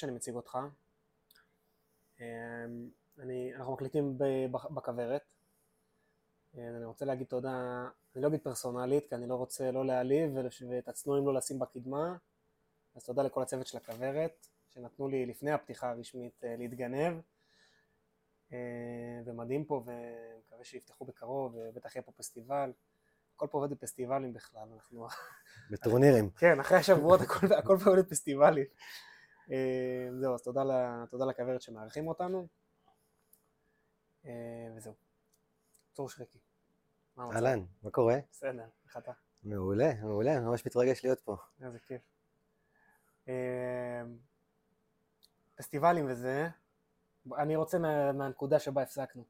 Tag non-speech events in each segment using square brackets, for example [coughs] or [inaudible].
שאני מציג אותך. אמ, אני, אנחנו מקליטים בכוורת. אה, אני רוצה להגיד תודה, אני לא אגיד פרסונלית, כי אני לא רוצה לא להעליב ואת הצנועים לא לשים בקדמה, אז תודה לכל הצוות של הכוורת, שנתנו לי לפני הפתיחה הרשמית אה, להתגנב, אה, ומדהים פה, ומקווה שיפתחו בקרוב, ובטח יהיה פה פסטיבל. הכל פה עובד בפסטיבלים בכלל, אנחנו... בטורנירים. כן, אחרי השבועות הכל, הכל פה עובד בפסטיבלים. זהו, אז תודה, תודה לכוורת שמארחים אותנו, וזהו. צור שריקי. אהלן, מה קורה? בסדר, איך אתה? מעולה, מעולה, ממש מתרגש להיות פה. איזה כיף. אה, פסטיבלים וזה, אני רוצה מה, מהנקודה שבה הפסקנו.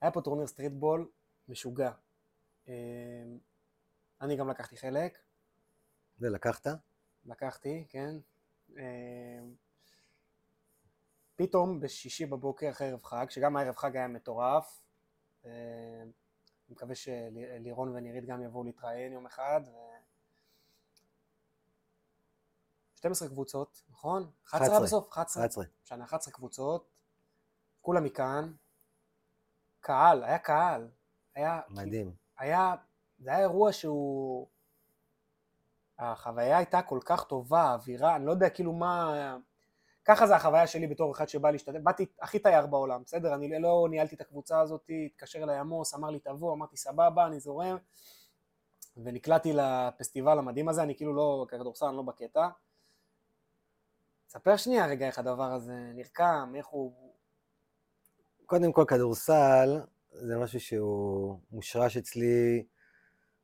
היה פה טורניר סטריטבול משוגע. אה, אני גם לקחתי חלק. ולקחת? לקחתי, כן. אה, פתאום בשישי בבוקר אחרי ערב חג, שגם הערב חג היה מטורף, אני מקווה שלירון ונירית גם יבואו להתראיין יום אחד. ו... 12 קבוצות, נכון? 11 בסוף? 11. 11. משנה, 11 קבוצות, כולם מכאן. קהל, היה קהל. היה... מדהים. היה, זה היה אירוע שהוא... החוויה הייתה כל כך טובה, האווירה, אני לא יודע כאילו מה... ככה זה החוויה שלי בתור אחד שבא להשתתף, באתי הכי תייר בעולם, בסדר? אני לא ניהלתי את הקבוצה הזאת, התקשר אליי עמוס, אמר לי תבוא, אמרתי סבבה, אני זורם, ונקלעתי לפסטיבל המדהים הזה, אני כאילו לא, כדורסל, אני לא בקטע. ספר שנייה רגע איך הדבר הזה נרקם, איך הוא... קודם כל כדורסל זה משהו שהוא מושרש אצלי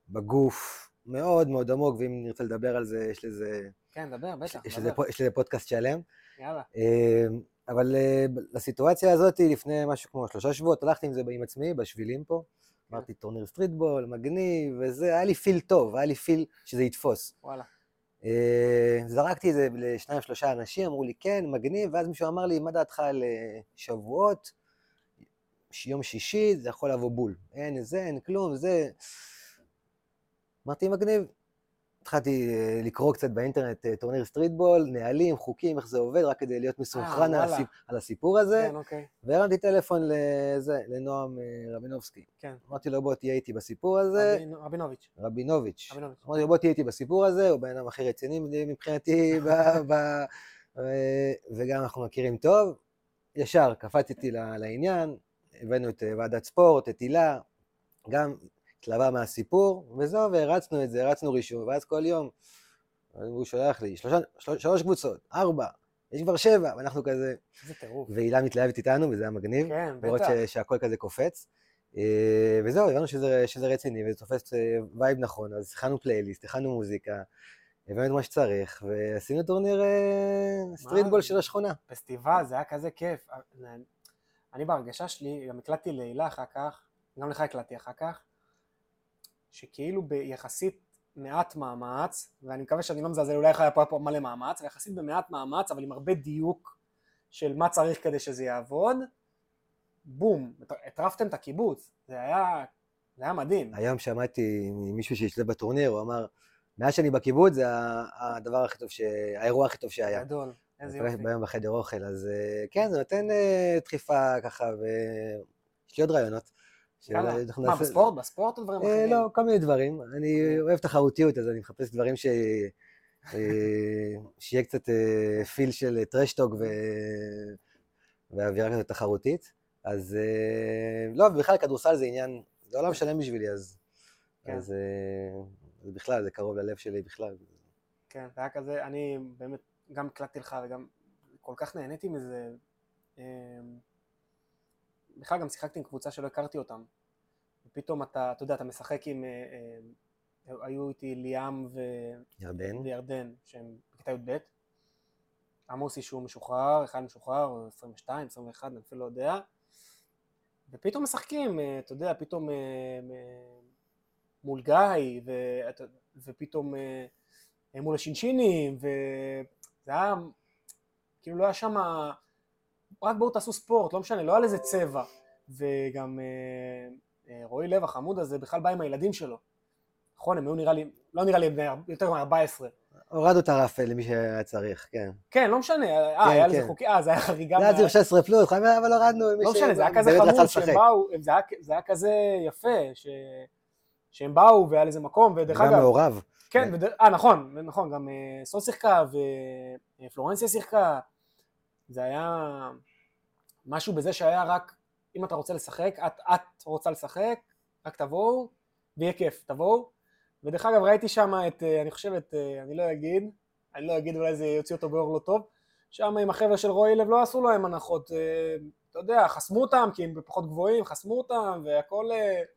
בגוף מאוד מאוד עמוק, ואם נרצה לדבר על זה, יש לזה... כן, דבר, בטח. יש, דבר. יש לזה פודקאסט שלם. יאללה. אמ, אבל אה, לסיטואציה הזאת, לפני משהו כמו שלושה שבועות, הלכתי עם זה עם עצמי, בשבילים פה. כן. אמרתי, טורניר סטריטבול, מגניב, וזה, היה לי feel טוב, היה לי feel שזה יתפוס. וואלה. אה, זרקתי את זה לשניים, שלושה אנשים, אמרו לי, כן, מגניב, ואז מישהו אמר לי, מה דעתך על אה, שבועות? יום שישי, זה יכול לבוא בול. אין זה, אין כלום, זה... אמרתי, מגניב. התחלתי אה, לקרוא קצת באינטרנט אה, טורניר סטריטבול, נהלים, חוקים, איך זה עובד, רק כדי להיות מסונכרן על, הסיפ... על הסיפור הזה. כן, אוקיי. והרמתי טלפון לזה, לנועם אה, רבינובסקי. כן. אמרתי לו, בוא תהיה איתי בסיפור הזה. רבין, רבינוביץ'. רבינוביץ'. רבינוביץ'. אמרתי לו, בוא תהיה איתי בסיפור הזה, הוא בן אדם הכי רציני מבחינתי, ב, [laughs] ב, וגם אנחנו מכירים טוב. ישר קפצתי לעניין, הבאנו את ועדת ספורט, את הילה, גם התלהבה מהסיפור, וזהו, והרצנו את זה, הרצנו רישום, ואז כל יום, הוא שולח לי, שלוש, שלוש, שלוש קבוצות, ארבע, יש כבר שבע, ואנחנו כזה... איזה טירוף. והילה מתלהבת איתנו, וזה היה מגניב. כן, בטח. לראות שהכל כזה קופץ. אה, וזהו, הבנו שזה, שזה רציני, וזה תופס אה, vibe נכון, אז הכנו פלייליסט, הכנו מוזיקה, הבאנו את מה שצריך, ועשינו טורניר אה, סטריטבול של השכונה. פסטיבל, זה היה כזה כיף. אני בהרגשה שלי, גם הקלטתי להילה אחר כך, גם לך הקלטתי אחר כך, שכאילו ביחסית מעט מאמץ, ואני מקווה שאני לא מזלזל, אולי היה פה מלא מאמץ, ויחסית במעט מאמץ, אבל עם הרבה דיוק של מה צריך כדי שזה יעבוד, בום, הטרפתם את הקיבוץ, זה היה, זה היה מדהים. היום שמעתי ממישהו שהשתתף בטורניר, הוא אמר, מאז שאני בקיבוץ זה הדבר הכי טוב, ש... האירוע הכי טוב שהיה. גדול, איזה יופי. ביום בחדר אוכל, אז אה, כן, זה נותן אה, דחיפה ככה, ויש לי עוד רעיונות. מה, בספורט? בספורט או דברים אה, אחרים? לא, כל מיני דברים. אני. אוהב תחרותיות, אז אני מחפש דברים ש... אה, שיהיה קצת פיל אה, של טרשטוק ואווירה כזאת תחרותית. אז לא, ובכלל כדורסל זה עניין, זה עולם שלם בשבילי, אז... כן. אז בכלל, זה קרוב ללב שלי בכלל. כן, זה היה כזה, אני באמת גם הקלטתי לך וגם כל כך נהניתי מזה. בכלל גם שיחקתי עם קבוצה שלא הכרתי אותם. ופתאום אתה, אתה יודע, אתה משחק עם, אה, אה, היו איתי ליאם ו... ירדן. וירדן, שהם בכיתה י"ב. עמוסי שהוא משוחרר, אחד משוחרר, 22, 21, אני אפילו לא יודע. ופתאום משחקים, אה, אתה יודע, פתאום מול גיא, ו, ופתאום מול השינשינים, וזה היה, כאילו לא היה שם... רק בואו תעשו ספורט, לא משנה, לא על איזה צבע. וגם רועי לב החמוד הזה בכלל בא עם הילדים שלו. נכון, הם היו נראה לי, לא נראה לי יותר מ-14. הורדנו את הרף למי שהיה צריך, כן. כן, לא משנה, אה, כן, היה לזה כן. חוקי, אה, זה היה חריגה. זה היה צריך 16 פלוס, אבל הורדנו לא משנה, זה היה כזה לשחק. שהם באו, זה היה- זה היה כזה יפה, ש- שהם באו והיה לזה מקום, ודרך גם אגב, מעורב. כן, וד- אה נכון, נכון, גם אה, סול שיחקה ופלורנסיה שיחקה, זה היה משהו בזה שהיה רק, אם אתה רוצה לשחק, את, את רוצה לשחק, רק תבואו, ויהיה כיף, תבואו. ודרך אגב, ראיתי שם את, אה, אני חושב את, אה, אני לא אגיד, אני לא אגיד, אולי זה יוציא אותו באור לא טוב, שם עם החבר'ה של רועי לב לא עשו להם הנחות, אה, אתה יודע, חסמו אותם, כי הם פחות גבוהים, חסמו אותם, והכל,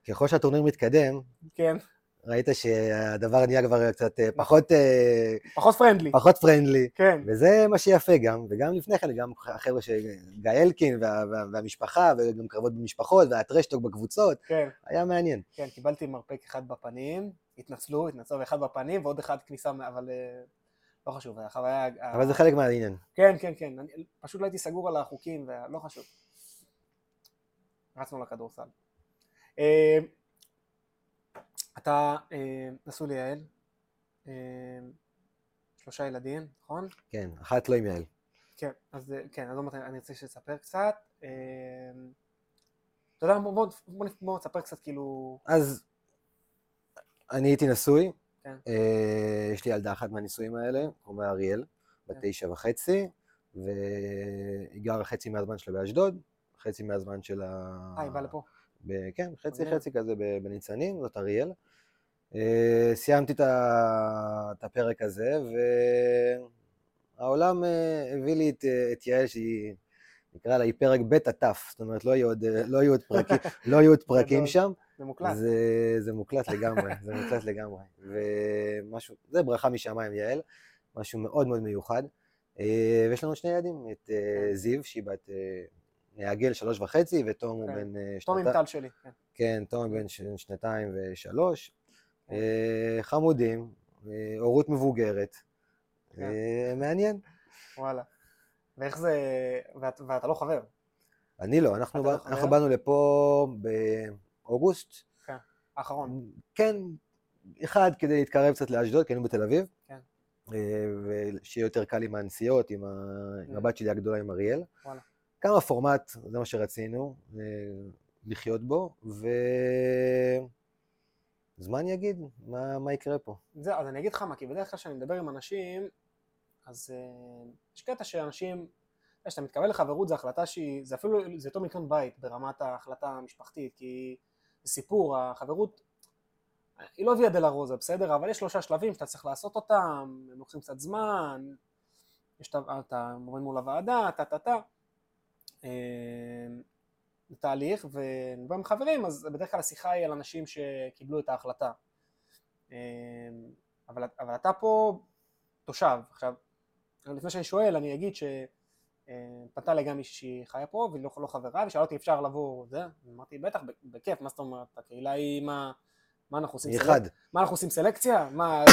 ככל שהטורניר מתקדם, כן, ראית שהדבר נהיה כבר קצת אה, פחות, אה, פחות פרנדלי, פחות פרנדלי. כן, וזה מה שיפה גם, וגם לפני כן, גם החבר'ה של גיא אלקין וה, וה, והמשפחה, וגם קרבות במשפחות, והטרשטוק בקבוצות, כן. היה מעניין. כן, קיבלתי מרפק אחד בפנים, התנצלו, התנצלו אחד בפנים ועוד אחד כניסה, אבל אה, לא חשוב, החוויה... אבל זה חלק מהעניין. כן, כן, כן, אני פשוט לא הייתי סגור על החוקים, ולא חשוב. רצנו לכדורסל. אה, אתה אה, נשוי ליעל, אה, שלושה ילדים, נכון? כן, אחת לא עם יעל. כן, אז אה, כן, אז מעט אני רוצה שתספר קצת. אה, אתה יודע, בוא, בוא, בוא, בוא תספר קצת כאילו... אז אני הייתי נשוי, כן. אה, יש לי ילדה אחת מהנישואים האלה, קוראים לה אריאל, בת כן. תשע וחצי, והיא גרה חצי מהזמן שלה באשדוד, חצי מהזמן שלה... אה, היא באה לפה. כן, חצי מגניב. חצי כזה בניצנים, זאת אריאל. אה, סיימתי את הפרק הזה, והעולם אה, הביא לי את, אה, את יעל, שהיא, נקרא לה, היא פרק ב' התף, זאת אומרת, לא יהיו עוד, לא יהיו עוד פרקים, [laughs] לא יהיו עוד פרקים. שם, זה מוקלט. זה, זה מוקלט לגמרי, זה מוקלט לגמרי. ומשהו, זה ברכה משמיים, יעל, משהו מאוד מאוד מיוחד. ויש לנו שני ילדים, את כן. זיו, שהיא בת... מעגל שלוש וחצי, ותום הוא כן. בן אה, תום עם שנתיים. טל שלי, כן. כן, תום בן שנתיים ושלוש. כן. אה, חמודים, אה, הורות מבוגרת. כן. אה, מעניין. וואלה. ואיך זה... ואת- ואתה לא חבר. אני לא, אנחנו לא בא- חבר? אנחנו באנו לפה באוגוסט. האחרון. כן, אחד, כדי להתקרב קצת לאשדוד, כי היינו בתל אביב. כן. ושיהיה יותר קל עם הנסיעות, עם ה- עם Mm. הבת שלי הגדולה, עם אריאל. וואלה. גם הפורמט, זה מה שרצינו, לחיות בו, ו... אני אגיד? מה, מה יקרה פה? זה, אז אני אגיד לך מה, כי בדרך כלל כשאני מדבר עם אנשים, אז uh, יש קטע שאנשים, כשאתה מתקבל לחברות זו החלטה שהיא, זה אפילו, זה יותר מקנות בית ברמת ההחלטה המשפחתית, כי זה סיפור, החברות, היא לא ויה דלה בסדר? אבל יש שלושה שלבים שאתה צריך לעשות אותם, הם לוקחים קצת זמן, יש את אתה עומד מול הוועדה, טה טה טה. אה, זה תהליך, ובא עם חברים, אז בדרך כלל השיחה היא על אנשים שקיבלו את ההחלטה. אה, אבל, אבל אתה פה תושב. עכשיו, לפני שאני שואל, אני אגיד שפנתה אליי גם מישהי שהיא חיה פה, והיא לא, לא חברה, ושאלה אותי אפשר לבוא, זה, אמרתי, בטח, בכיף, מה זאת אומרת, הקהילה היא, מה, מה אנחנו עושים? אחד. מה אנחנו עושים סלקציה? מה...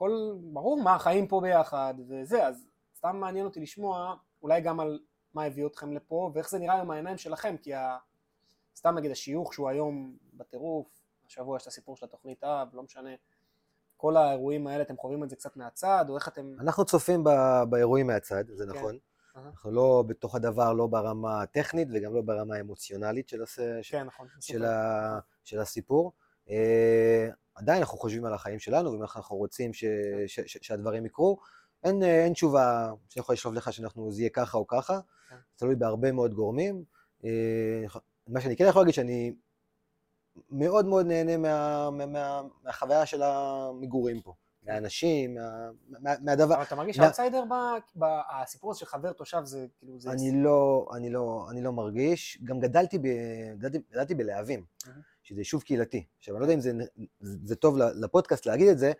הכל ברור מה החיים פה ביחד וזה, אז סתם מעניין אותי לשמוע אולי גם על מה הביא אתכם לפה ואיך זה נראה היום מהעיניים שלכם, כי ה... סתם נגיד השיוך שהוא היום בטירוף, השבוע יש את הסיפור של התוכנית אב, לא משנה, כל האירועים האלה אתם חווים את זה קצת מהצד, או איך אתם... אנחנו צופים ב- באירועים מהצד, זה כן. נכון. אהה. אנחנו לא בתוך הדבר, לא ברמה הטכנית וגם לא ברמה האמוציונלית של, הס... כן, נכון. של. ה... של הסיפור. אה, עדיין אנחנו חושבים על החיים שלנו, ואם אנחנו רוצים ש... ש... ש... שהדברים יקרו, אין, אה, אין תשובה שיכול לשלוף לך שאנחנו, זה יהיה ככה או ככה, כן. תלוי בהרבה מאוד גורמים. אה, מה שאני כן יכול להגיד, שאני מאוד מאוד נהנה מה... מה... מה... מהחוויה של המגורים פה, מהאנשים, מה... מה... מהדבר, אבל אתה מרגיש מה- אאוטסיידר בסיפור הזה של חבר תושב זה כאילו זה... אני לא, אני לא, אני לא מרגיש, גם גדלתי, ב, גדלתי, גדלתי בלהבים, מהמם. שזה יישוב קהילתי. עכשיו, אני לא יודע אם זה, זה זה טוב לפודקאסט להגיד את זה,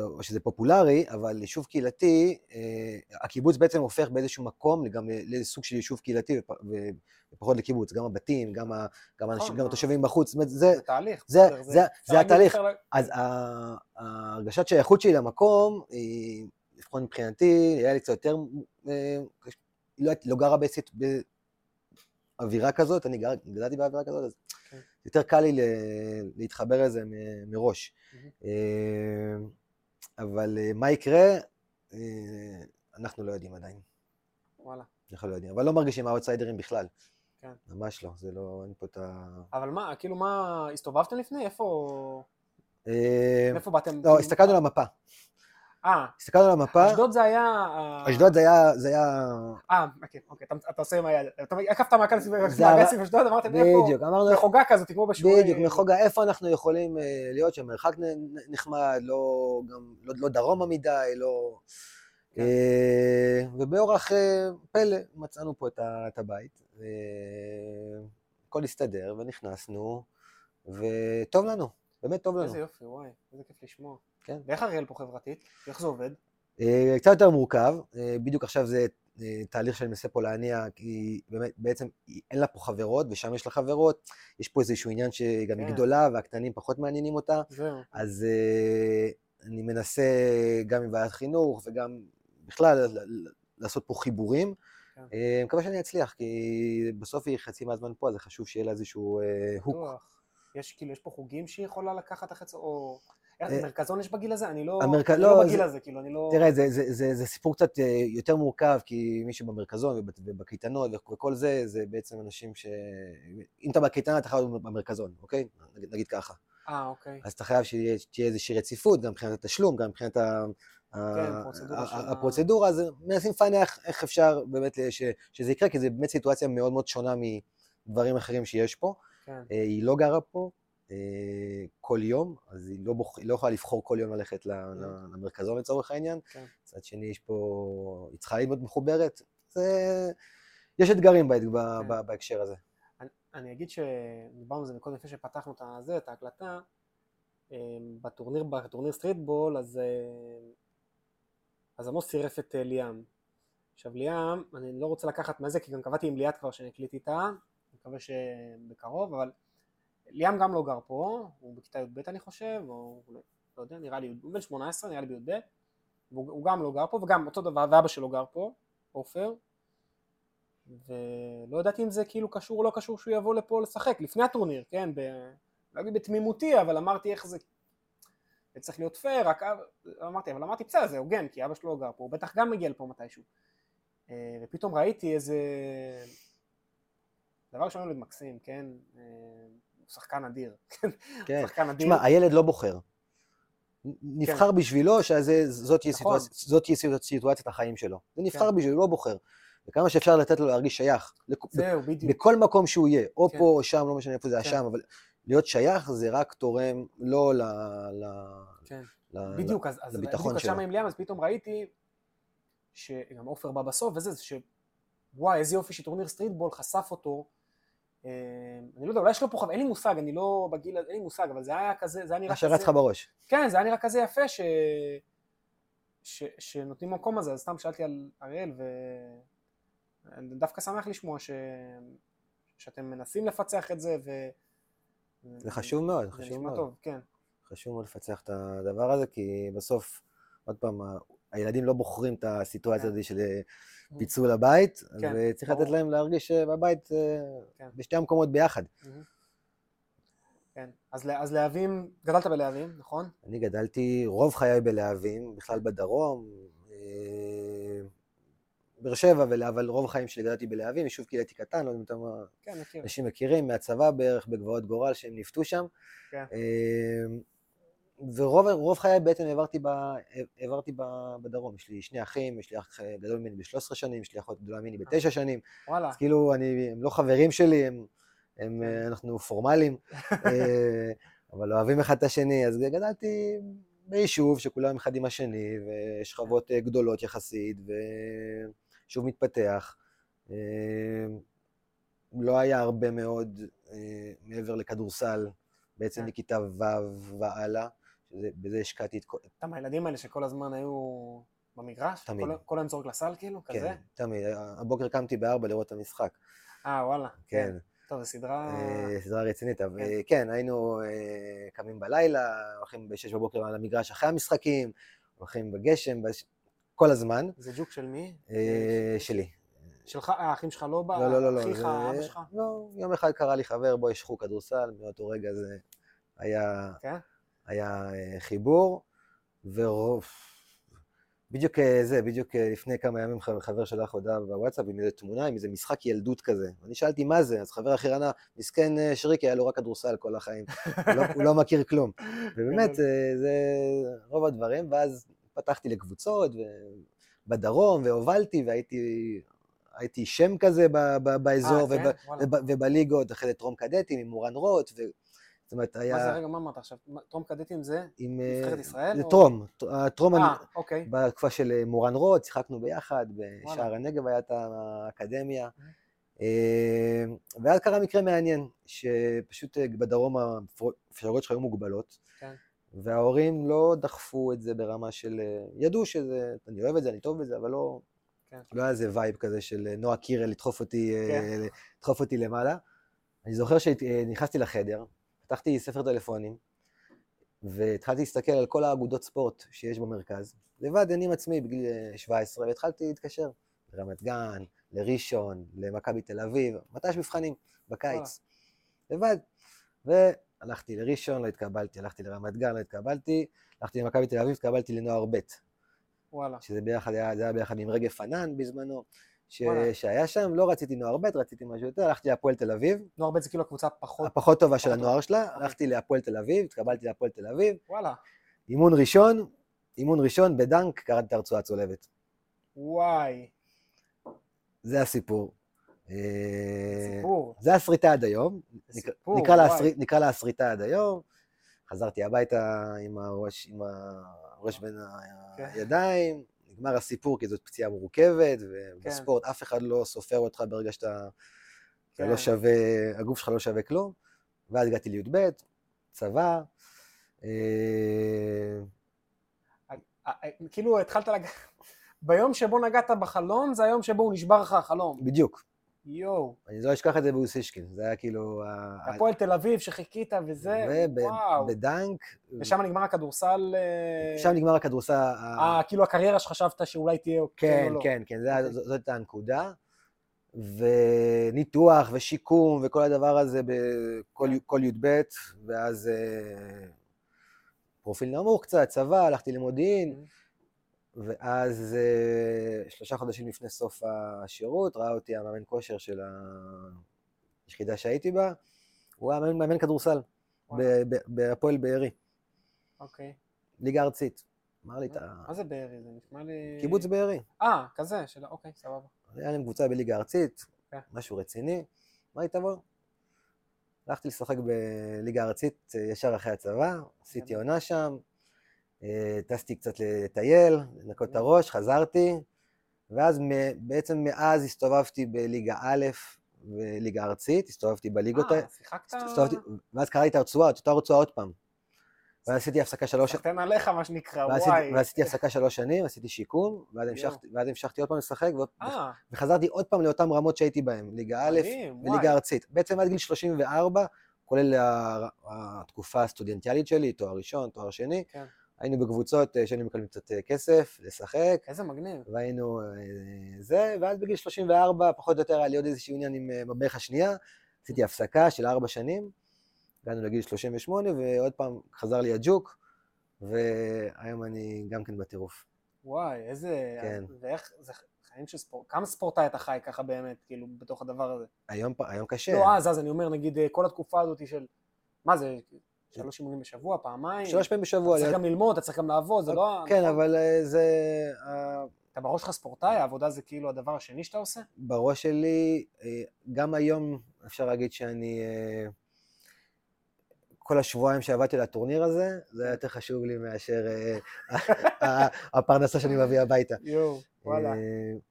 או שזה פופולרי, אבל יישוב קהילתי, אה, הקיבוץ בעצם הופך באיזשהו מקום גם לסוג של יישוב קהילתי ופחות לקיבוץ, גם הבתים, גם, ה, גם, האנשים, נכון, גם אה. התושבים בחוץ, זאת אומרת, זה, זה תהליך. זה- זה- זה להגיד, התהליך. אז ה- ההרגשת שייכות שלי למקום, היא, לפחות מבחינתי, היה לי קצת יותר, אה, לא, לא גרה בסיט, באווירה כזאת, אני גדלתי באווירה כזאת, אז כן. יותר קל לי להתחבר לזה מראש. אבל אה, מה יקרה, אה, אנחנו לא יודעים עדיין. וואלה. אנחנו לא יודעים. אבל לא מרגישים האוטסיידרים בכלל. כן. ממש לא, זה לא, אין פה את ה... אבל מה, כאילו מה, הסתובבתם לפני? איפה... אה, מאיפה באתם? לא, הסתכלנו על המפה. אה, הסתכלנו על המפה, אשדוד זה היה... אה, אשדוד זה היה, זה היה, אה, אוקיי, אוקיי, אתה- עושה עם היד. אתה עקפת מעגל סביב אשדוד, אמרתם איפה? בדיוק, אמרנו, מחוגה כזאת, כמו בשיעורי... בדיוק, מחוגה, איפה אנחנו יכולים אה, להיות שם, מרחק נחמד, לא, גם, לא, לא דרומה מדי, לא... כן. אה, ובאורח פלא מצאנו פה את, הבית, הכל הסתדר ונכנסנו, וטוב לנו, באמת טוב לנו. איזה יופי, וואי, איזה כיף לשמוע. כן. ואיך אריאל פה חברתית? איך זה עובד? אה, קצת יותר מורכב, אה, בדיוק עכשיו זה אה, תהליך שאני מנסה פה להניע, כי באמת, בעצם אין לה פה חברות, ושם יש לה חברות, יש פה איזשהו עניין שגם היא כן. גדולה, והקטנים פחות מעניינים אותה, זהו. אז אה, אני מנסה גם עם ועדת חינוך, וגם בכלל לעשות פה חיבורים. כן. אה, מקווה שאני אצליח, כי בסוף היא חצי מהזמן פה, אז זה חשוב שיהיה לה איזשהו אה, הוק. יש כאילו, יש פה חוגים שהיא יכולה לקחת החץ, או... אה, מרכזון יש בגיל הזה? אני לא... המרכ- אני לא, לא זה- בגיל הזה, כאילו, אני לא... תראה, זה, זה, זה, זה סיפור קצת אה, יותר מורכב, כי מי שבמרכזון וב- ובקייטנות וכל זה, זה בעצם אנשים ש... אם אתה בקייטנה, אתה חייב במרכזון, אוקיי? נגיד, נגיד ככה. אה, אוקיי. אז אתה חייב שתהיה איזושהי רציפות, גם מבחינת התשלום, גם מבחינת ה... ה- הפרוצדורה אז מנסים לפענח איך אפשר באמת שזה יקרה, כי זו באמת סיטואציה מאוד מאוד שונה מדברים אחרים שיש פה. כן. אה, היא לא גרה פה כל יום, אז היא לא, בוח... היא לא יכולה לבחור כל יום ללכת ל- למרכזון לצורך העניין. כן. מצד שני, יש פה, היא צריכה להיות מחוברת. זה... יש אתגרים בה... כן. בה... בהקשר הזה. אני, אני אגיד שדיברנו על זה קודם לפני שפתחנו את הזה, את ההקלטה, אה, בטורניר, בטורניר סטריטבול, אז, אה, אז עמוס צירף את אה, ליאם. עכשיו ליאם, אני לא רוצה לקחת מזה, כי גם קבעתי עם ליאת כבר שאני אקליט איתה, אני מקווה שבקרוב, אבל ליאם גם לא גר פה, הוא בכיתה י"ב אני חושב, או לא יודע, נראה לי, הוא בן 18, נראה לי בי"ב, והוא הוא גם לא גר פה, וגם אותו דבר, ואבא שלו גר פה, עופר, ולא ידעתי אם זה כאילו קשור או לא קשור שהוא יבוא לפה לשחק, לפני הטורניר, כן, ב... לא אגיד בתמימותי, אבל אמרתי איך זה, זה צריך להיות פייר, רק אמרתי, אבל אמרתי בסדר, זה הוגן, כי אבא שלו לא גר פה, הוא בטח גם מגיע לפה מתישהו. אה, ופתאום ראיתי איזה... דבר ראשון ילד מקסים, כן? שחקן אדיר, כן? כן. שחקן אדיר. תשמע, הילד לא בוחר. נבחר בשבילו שזאת תהיה כן. נכון. סיטואצ- סיטואצ- סיטואציית החיים שלו. זה נבחר כן. בשבילו, לא בוחר. וכמה שאפשר לתת לו להרגיש שייך. לכ- זהו, בדיוק. בכל מקום שהוא יהיה, או כן. פה או שם, לא משנה איפה זה כן. השם, אבל להיות שייך זה רק תורם לא ל... ל... כן. ל- בדיוק, אז, אז בדיוק שם. עם ליאם, אז פתאום ראיתי שגם עופר בא בסוף וזה, זה שוואי, איזה יופי שטורניר סטריטבול חשף אותו. אה, אני לא יודע, אולי יש לו פה חבר, אין לי מושג, אני לא בגיל, אין לי מושג, אבל זה היה כזה, זה היה נראה מה שרץ לך בראש. כן, זה היה נראה כזה יפה ש... ש... שנותנים מקום הזה, אז סתם שאלתי על אריאל, ואני דווקא שמח לשמוע ש... שאתם מנסים לפצח את זה, ו... זה חשוב מאוד, זה חשוב נשמע מאוד. טוב, כן. חשוב מאוד לפצח את הדבר הזה, כי בסוף, עוד פעם, הילדים לא בוחרים את הסיטואציה כן. הזאת של אה, פיצול הבית, כן, אה, צריך ברור. לתת להם להרגיש אה, בבית, אה, כן. בשתי המקומות ביחד. כן. אז, אז להבים, גדלת בלהבים, נכון? אני גדלתי רוב חיי בלהבים, בכלל בדרום, אה, באר שבע, אבל רוב החיים שלי גדלתי בלהבים, יישוב קהילתי קטן, לא יודע אם אתם כן, מכיר. אנשים מכירים, מהצבא בערך, בגבעות גורל, שהם ניווטו שם. כן. אה, ורוב רוב חיי בעצם העברתי, ב, העברתי ב, בדרום. יש לי שני אחים, יש לי אח גדול ממני ב-13 שנים, יש לי אחות גדולה ממני ב-9 שנים. וואלה, אז כאילו, אני, הם לא חברים שלי, הם, הם, כן. אה, אנחנו פורמליים, [laughs] אה, אבל אוהבים אחד את השני. אז גדלתי ביישוב שכולם אחד עם השני, ושכבות אה, גדולות יחסית, ושוב מתפתח. אה, לא היה הרבה מאוד אה, מעבר לכדורסל, בעצם כן. מכיתה ו' והלאה, שבזה השקעתי את כל... אתה מהילדים האלה שכל הזמן היו במגרש? תמיד. כל- כל היום זורק לסל כאילו? כזה? כן, תמיד. הבוקר קמתי בארבע לראות את המשחק. אה, וואלה. כן. טוב, זו סדרה... אה, סדרה רצינית, אבל כן, היינו אה, קמים בלילה, הולכים ב-6 בבוקר על המגרש אחרי המשחקים, הולכים בגשם, בש- כל הזמן, זה ג'וק של מי? אה, שלי. שלך? האחים שלך לא בא? לא, לא, לא, לא. אחיך, אבא שלך? לא, יום אחד קרא לי חבר, בוא ישחו כדורסל, מאותו רגע זה היה כן? היה אה, חיבור. ורוב... בדיוק אה, זה, בדיוק אה, לפני כמה ימים חבר שלח הודעה בוואטסאפ עם איזה תמונה, עם איזה משחק ילדות כזה. אני שאלתי מה זה, אז חבר אחר ענה, מסכן שריקי, היה לו רק כדורסל כל החיים, הוא לא- הוא לא מכיר כלום. [laughs] ובאמת, זה רוב הדברים, ואז פתחתי לקבוצות, בדרום, והובלתי, והייתי הייתי שם כזה ב- ב- באזור, אה, כן? וב-. וב- ובליגות, אחרי זה טרום קדטים עם מורן רוט. זאת אומרת, היה... מה זה, רגע, מה אמרת עכשיו? טרום קדטים זה? עם... נבחרת אה, ישראל, זה טרום, ט- הטרום, אני- אה, אוקיי. בתקופה של אה, מורן רוט, שיחקנו ביחד, בשער. הנגב היה את האקדמיה. אה, ואז קרה מקרה מעניין, שפשוט אה, בדרום האפשרויות שלך היו מוגבלות, כן. וההורים לא דחפו את זה ברמה של... אה, ידעו שזה, אני אוהב את זה, אני טוב בזה, אבל לא... כן. לא היה איזה וייב כזה של אה, נועה קירל לדחוף אותי, אה, כן. לדחוף אותי למעלה. אני זוכר שנכנסתי לחדר, פתחתי ספר טלפונים, והתחלתי להסתכל על כל האגודות ספורט שיש במרכז, לבד, אני עם עצמי בגיל אה, 17, והתחלתי להתקשר לרמת גן, לראשון, למכבי תל אביב, מתי יש מבחנים? בקיץ. לבד. והלכתי לראשון, לא התקבלתי, הלכתי לרמת גן, לא התקבלתי, הלכתי למכבי תל אביב, התקבלתי לנוער ב', וואלה. שזה ביחד, היה, זה היה ביחד עם רגב פנן בזמנו, ש... שהיה שם, לא רציתי נוער ב', רציתי משהו יותר, הלכתי להפועל תל אביב, נוער ב' זה כאילו הקבוצה פחות... הפחות טובה של. הנוער שלה, אוקיי. הלכתי להפועל תל אביב, התקבלתי להפועל תל אביב, וואלה. אימון ראשון, אימון ראשון בדנק, קראתי את הרצועה הצולבת. וואי. זה הסיפור. אה, סיפור. זה הסריטה עד היום, סיפור, נקרא לה. הסרי- נקרא לה הסריטה עד היום. חזרתי הביתה עם הראש, עם הראש בין כן. הידיים, נגמר הסיפור כי זאת פציעה מורכבת, כן. ובספורט אף אחד לא סופר אותך ברגע שאתה אתה כן. לא שווה, הגוף שלך לא שווה כלום. ואז הגעתי לי"ב, צבא, אה, אה, אה, כאילו התחלת לג... [laughs] ביום שבו נגעת בחלום, זה היום שבו הוא נשבר לך החלום. בדיוק. יואו. אני לא אשכח את זה באוסישקין, זה היה כאילו... הפועל תל אביב שחיכית וזה, וואו. ובדנק, ושם נגמר הכדורסל... אה, שם נגמר הכדורסל. אה, כאילו הקריירה שחשבת שאולי תהיה או כן, או לא. כן, כן, אוקיי. ז- זאת הייתה הנקודה. וניתוח ושיקום וכל הדבר הזה בכל כן. כל י"ב, ואז אה, פרופיל נמוך קצת, צבא, הלכתי למודיעין, Mm-hmm. ואז אה, שלושה חודשים לפני סוף השירות, ראה אותי המאמן כושר של היחידה שהייתי בה, הוא היה מאמן, מאמן כדורסל בהפועל בארי, אוקיי. ליגה ארצית. אמר לי, מה- אתה... מה זה בארי? זה נשמע לי... קיבוץ בארי. אה, כזה, של... אוקיי, סבבה. היה להם קבוצה בליגה ארצית, כן. משהו רציני. אמרתי, תבוא. הלכתי לשחק בליגה ארצית אה, ישר אחרי הצבא, עשיתי. עונה שם, טסתי קצת לטייל, לנקות את. הראש, חזרתי, ואז בעצם מאז הסתובבתי בליגה א' וליגה ארצית, הסתובבתי בליגות האלה, אה, שיחקת... הסתובבתי, ואז קראתי את הרצועה, את אותה רצועה עוד פעם. ואז עשיתי הפסקה שלוש, סחטיין עליך, מה שנקרא, וואי. עשיתי- ואז עשיתי הפסקה שלוש שנים, עשיתי שיקום, ואז. המשכתי- עוד פעם לשחק, אה, וחזרתי עוד פעם לאותן רמות שהייתי בהן, ליגה א'. וליגה ארצית. בעצם עד גיל 34, כולל ה- התקופה הסטודנטיאלית שלי, תואר ראשון, תואר שני, כן. היינו בקבוצות אה, שהיינו מקבלים קצת אה, כסף, לשחק, איזה מגניב. והיינו אה, זה, ואז בגיל 34, פחות או יותר היה לי עוד איזשהו עניין עם בברך השנייה, עשיתי הפסקה של ארבע שנים, הגענו לגיל 38, ועוד פעם חזר לי הג'וק, והיום אני גם כן בטירוף. וואי, איזה... כן. ואיך... זה חיים של ספורט... כמה ספורטאי אתה חי ככה באמת, כאילו, בתוך הדבר הזה? היום, היום קשה. לא, אז, אז אני אומר, נגיד, כל התקופה הזאת של... מה זה? שלוש אימונים בשבוע, פעמיים? שלוש פעמים בשבוע. אתה צריך גם ללמוד, אתה צריך גם לעבוד, זה לא... כן? אבל אה, זה... אה, אתה בראש שלך ספורטאי, העבודה זה כאילו הדבר השני שאתה עושה? בראש שלי, אה, גם היום אפשר להגיד שאני... כל השבועיים שעבדתי על הטורניר הזה, זה היה יותר חשוב לי מאשר הפרנסה שאני מביא הביתה. יואו, וואלה.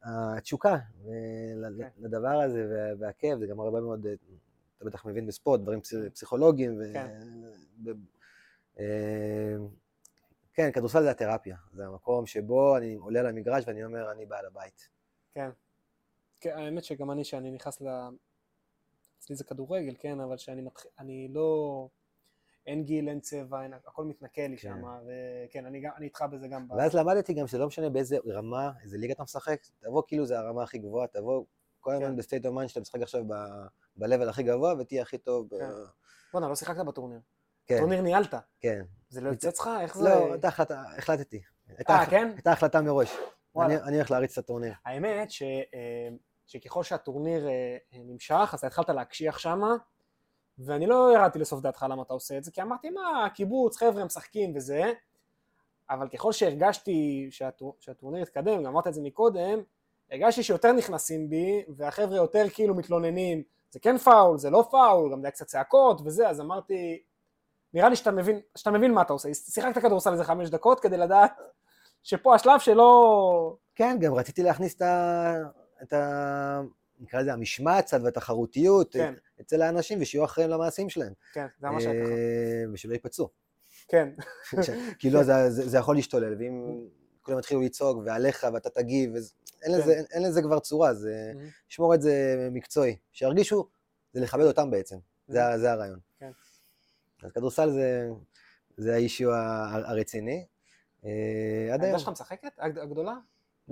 התשוקה כן. לדבר הזה וה- והכיף, זה גם הרבה מאוד, אתה בטח מבין בספורט, דברים פס- פסיכולוגיים. ו- כן. ב- אה, כן, כדורסל זה התרפיה, זה המקום שבו אני עולה למגרש ואני אומר, אני בעל הבית. כן. כן, האמת שגם אני, שאני נכנס ל... אצלי זה כדורגל, כן, אבל שאני מתחיל... אני לא... אין גיל, אין צבע, אין... הכל מתנקה לי כן. שם, וכן, אני, אני איתך בזה גם. ב- ואז למדתי גם שלא משנה באיזה רמה, איזה ליגה אתה משחק, תבוא כאילו זה הרמה הכי גבוהה, תבוא כל הזמן. ב state mind שאתה משחק עכשיו ב-level הכי גבוה ותהיה הכי טוב. כן. בואנה, לא שיחקת בטורניר. כן, טורניר ניהלת. כן. זה לא יוצא אצלך? איך זה... לא, החלטתי. אה, כן? הייתה החלטה מראש. אני הולך להריץ את הטורניר. האמת אה, שככל שהטורניר אה, אה, נמשך, אז התחלת להקשיח שמה, ואני לא ירדתי לסוף דעתך למה אתה עושה את זה, כי אמרתי, מה, קיבוץ, חבר'ה משחקים וזה, אבל ככל שהרגשתי שהטור, שהטורניר התקדם, גם אמרת את זה מקודם, הרגשתי שיותר נכנסים בי, והחבר'ה יותר כאילו מתלוננים, זה כן פאול, זה לא פאול, גם זה היה קצת צעקות וזה, אז אמרתי, נראה לי שאתה מבין, שאתה מבין מה אתה עושה, שיחקת כדורסל איזה חמש דקות כדי לדעת שפה השלב שלא... כן, גם רציתי להכניס את ה... את ה... נקרא לזה המשמעת קצת והתחרותיות כן, אצל האנשים ושיהיו אחראים למעשים שלהם. כן, זה מה ככה. אה, ושלא ייפצעו. כן, [laughs] כאילו זה, זה, זה יכול להשתולל, ואם [laughs] כולם יתחילו לצעוק ועליך ואתה תגיב, אז אין, כן. לזה, אין, אין לזה כבר צורה, זה לשמור את זה מקצועי. שירגישו, זה לכבד אותם בעצם, זה, ה- זה הרעיון. כן. אז כדורסל זה, זה האישיו הרציני. אה, עד היום. העמדה שלך משחקת? הג- הגדולה?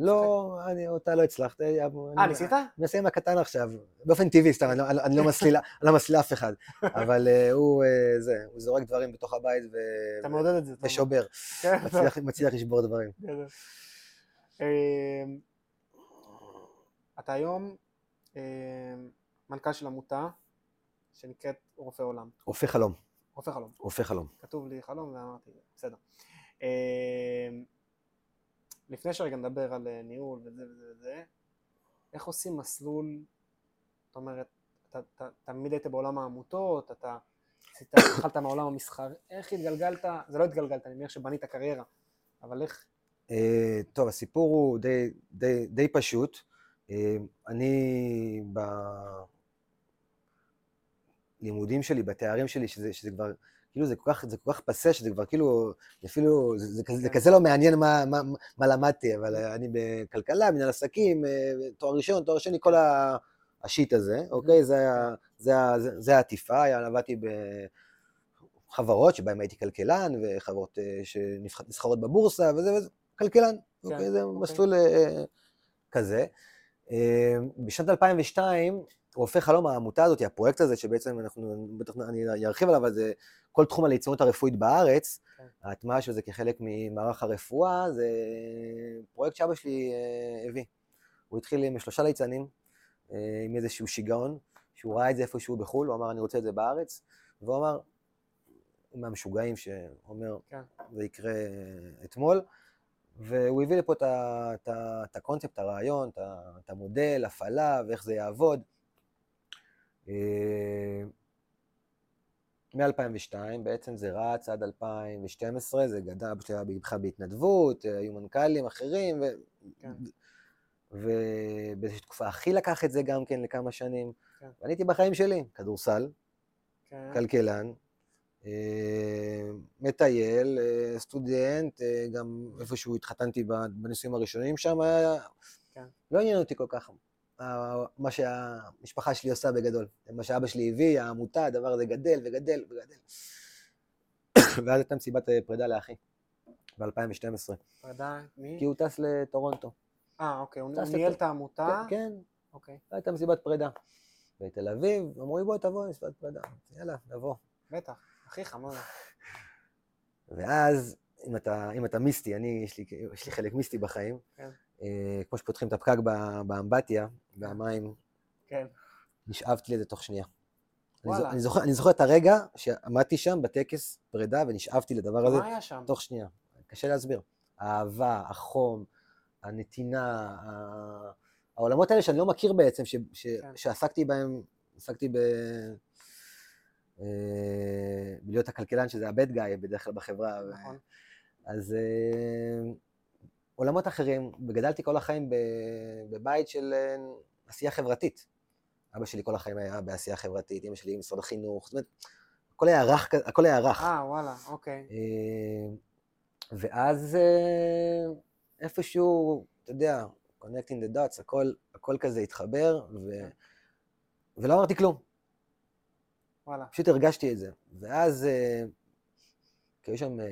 לא, אני, אותה לא הצלחתי. אה, ניסית? מנסה עם הקטן עכשיו, באופן טבעי, סתם, אני לא, אני לא מסליל, אני לא מסליל אף אחד, אבל אה, הוא, אה, זה, הוא זורק דברים בתוך הבית ו... אתה מעודד את זה. ושובר, כן, מצליח, מצליח לשבור דברים. בסדר. אמ, אתה היום אמ, מנכ"ל של עמותה שנקראת רופא עולם. רופא חלום, רופא חלום. רופא חלום. כתוב לי חלום ואמרתי, בסדר. לפני שרגע נדבר על אה, ניהול וזה וזה וזה, איך עושים מסלול, זאת אומרת, אתה, אתה תמיד היית בעולם העמותות, אתה עשית, התחלת מהעולם המסחר, איך התגלגלת, זה לא התגלגלת, אני מניח שבנית קריירה, אבל איך, אה, טוב, הסיפור הוא די, די, די פשוט. אה, אני בלימודים שלי, בתארים שלי, שזה, שזה כבר, כאילו זה כל כך, זה כל כך פסה, שזה כבר כאילו, אפילו, זה, זה, זה כן. כזה לא מעניין מה, מה, מה למדתי, אבל אני בכלכלה, מנהל עסקים, אה, תואר ראשון, תואר שני, כל השיט הזה, אוקיי? זה זה, זה, זה העטיפה, עבדתי בחברות שבהן הייתי כלכלן, וחברות אה, שנסחרות בבורסה, וזה וזה, כלכלן, אוקיי? זה אוקיי. מסלול אה, כזה. אה, בשנת 2002, רופא חלום, העמותה הזאת, הפרויקט הזה, שבעצם אנחנו, בטח אני ארחיב עליו, אבל זה כל תחום הליצנות הרפואית בארץ, כן. ההטמעה של זה כחלק ממערך הרפואה, זה פרויקט שאבא שלי אה, הביא. הוא התחיל עם שלושה ליצנים, אה, עם איזשהו שיגעון, שהוא ראה את זה איפשהו בחו"ל, הוא אמר, אני רוצה את זה בארץ, והוא אמר, הוא מהמשוגעים שאומר, כן. זה יקרה אתמול, והוא הביא לפה את הקונספט, הרעיון, את המודל, הפעלה ואיך זה יעבוד. מ-2002 בעצם זה רץ עד 2012, זה גדל, בכלל בהתנדבות, אה, היו מנכ"לים אחרים, ו... כן. ובאיזושהי תקופה אחי לקח את זה גם כן לכמה שנים. כן. ואני הייתי בחיים שלי, כדורסל, כן, כלכלן, אה, מטייל, אה, סטודנט, אה, גם איפשהו התחתנתי בנישואים הראשונים שם, היה- כן. לא עניין אותי כל כך אה, מה שהמשפחה שלי עושה בגדול. מה שאבא שלי הביא, העמותה, הדבר הזה גדל וגדל וגדל. [coughs] ואז הייתה מסיבת אה, פרידה לאחי, ב-2012, פרידה, מי? כי הוא טס לטורונטו. אה, אוקיי, הוא ניהל. את העמותה, כן, כן, אוקיי, הייתה מסיבת פרידה. בתל אביב, אמרו לי בוא תבוא למסיבת פרידה. יאללה, נבוא. בטח, מה זה? ואז, אם אתה, אם אתה מיסטי, אני, יש לי, יש לי חלק מיסטי בחיים, כן. אה, כמו שפותחים את הפקק באמבטיה, והמים, כן, נשאבתי לזה תוך שנייה. אני, וואלה. אני, זוכר, אני זוכר את הרגע שעמדתי שם בטקס פרידה ונשאבתי לדבר הזה מה היה שם? תוך שנייה. קשה להסביר. האהבה, החום, הנתינה, העולמות האלה שאני לא מכיר בעצם, ש, ש, כן. שעסקתי בהם, עסקתי ב... אה, בלהיות הכלכלן, שזה ה-bad guy בדרך כלל בחברה. ו- נכון, אז אה, עולמות אחרים, וגדלתי כל החיים בבית של אה, עשייה חברתית. אבא שלי כל החיים היה בעשייה חברתית, אמא שלי במשרד החינוך, זאת אומרת, הכל היה רך, הכל היה רך. אה, וואלה, אוקיי, ואז איפשהו, אתה יודע, connecting the dots, הכל, הכל כזה התחבר, ו... כן. ולא אמרתי כלום, וואלה, פשוט הרגשתי את זה. ואז, אה, כי היו שם אה,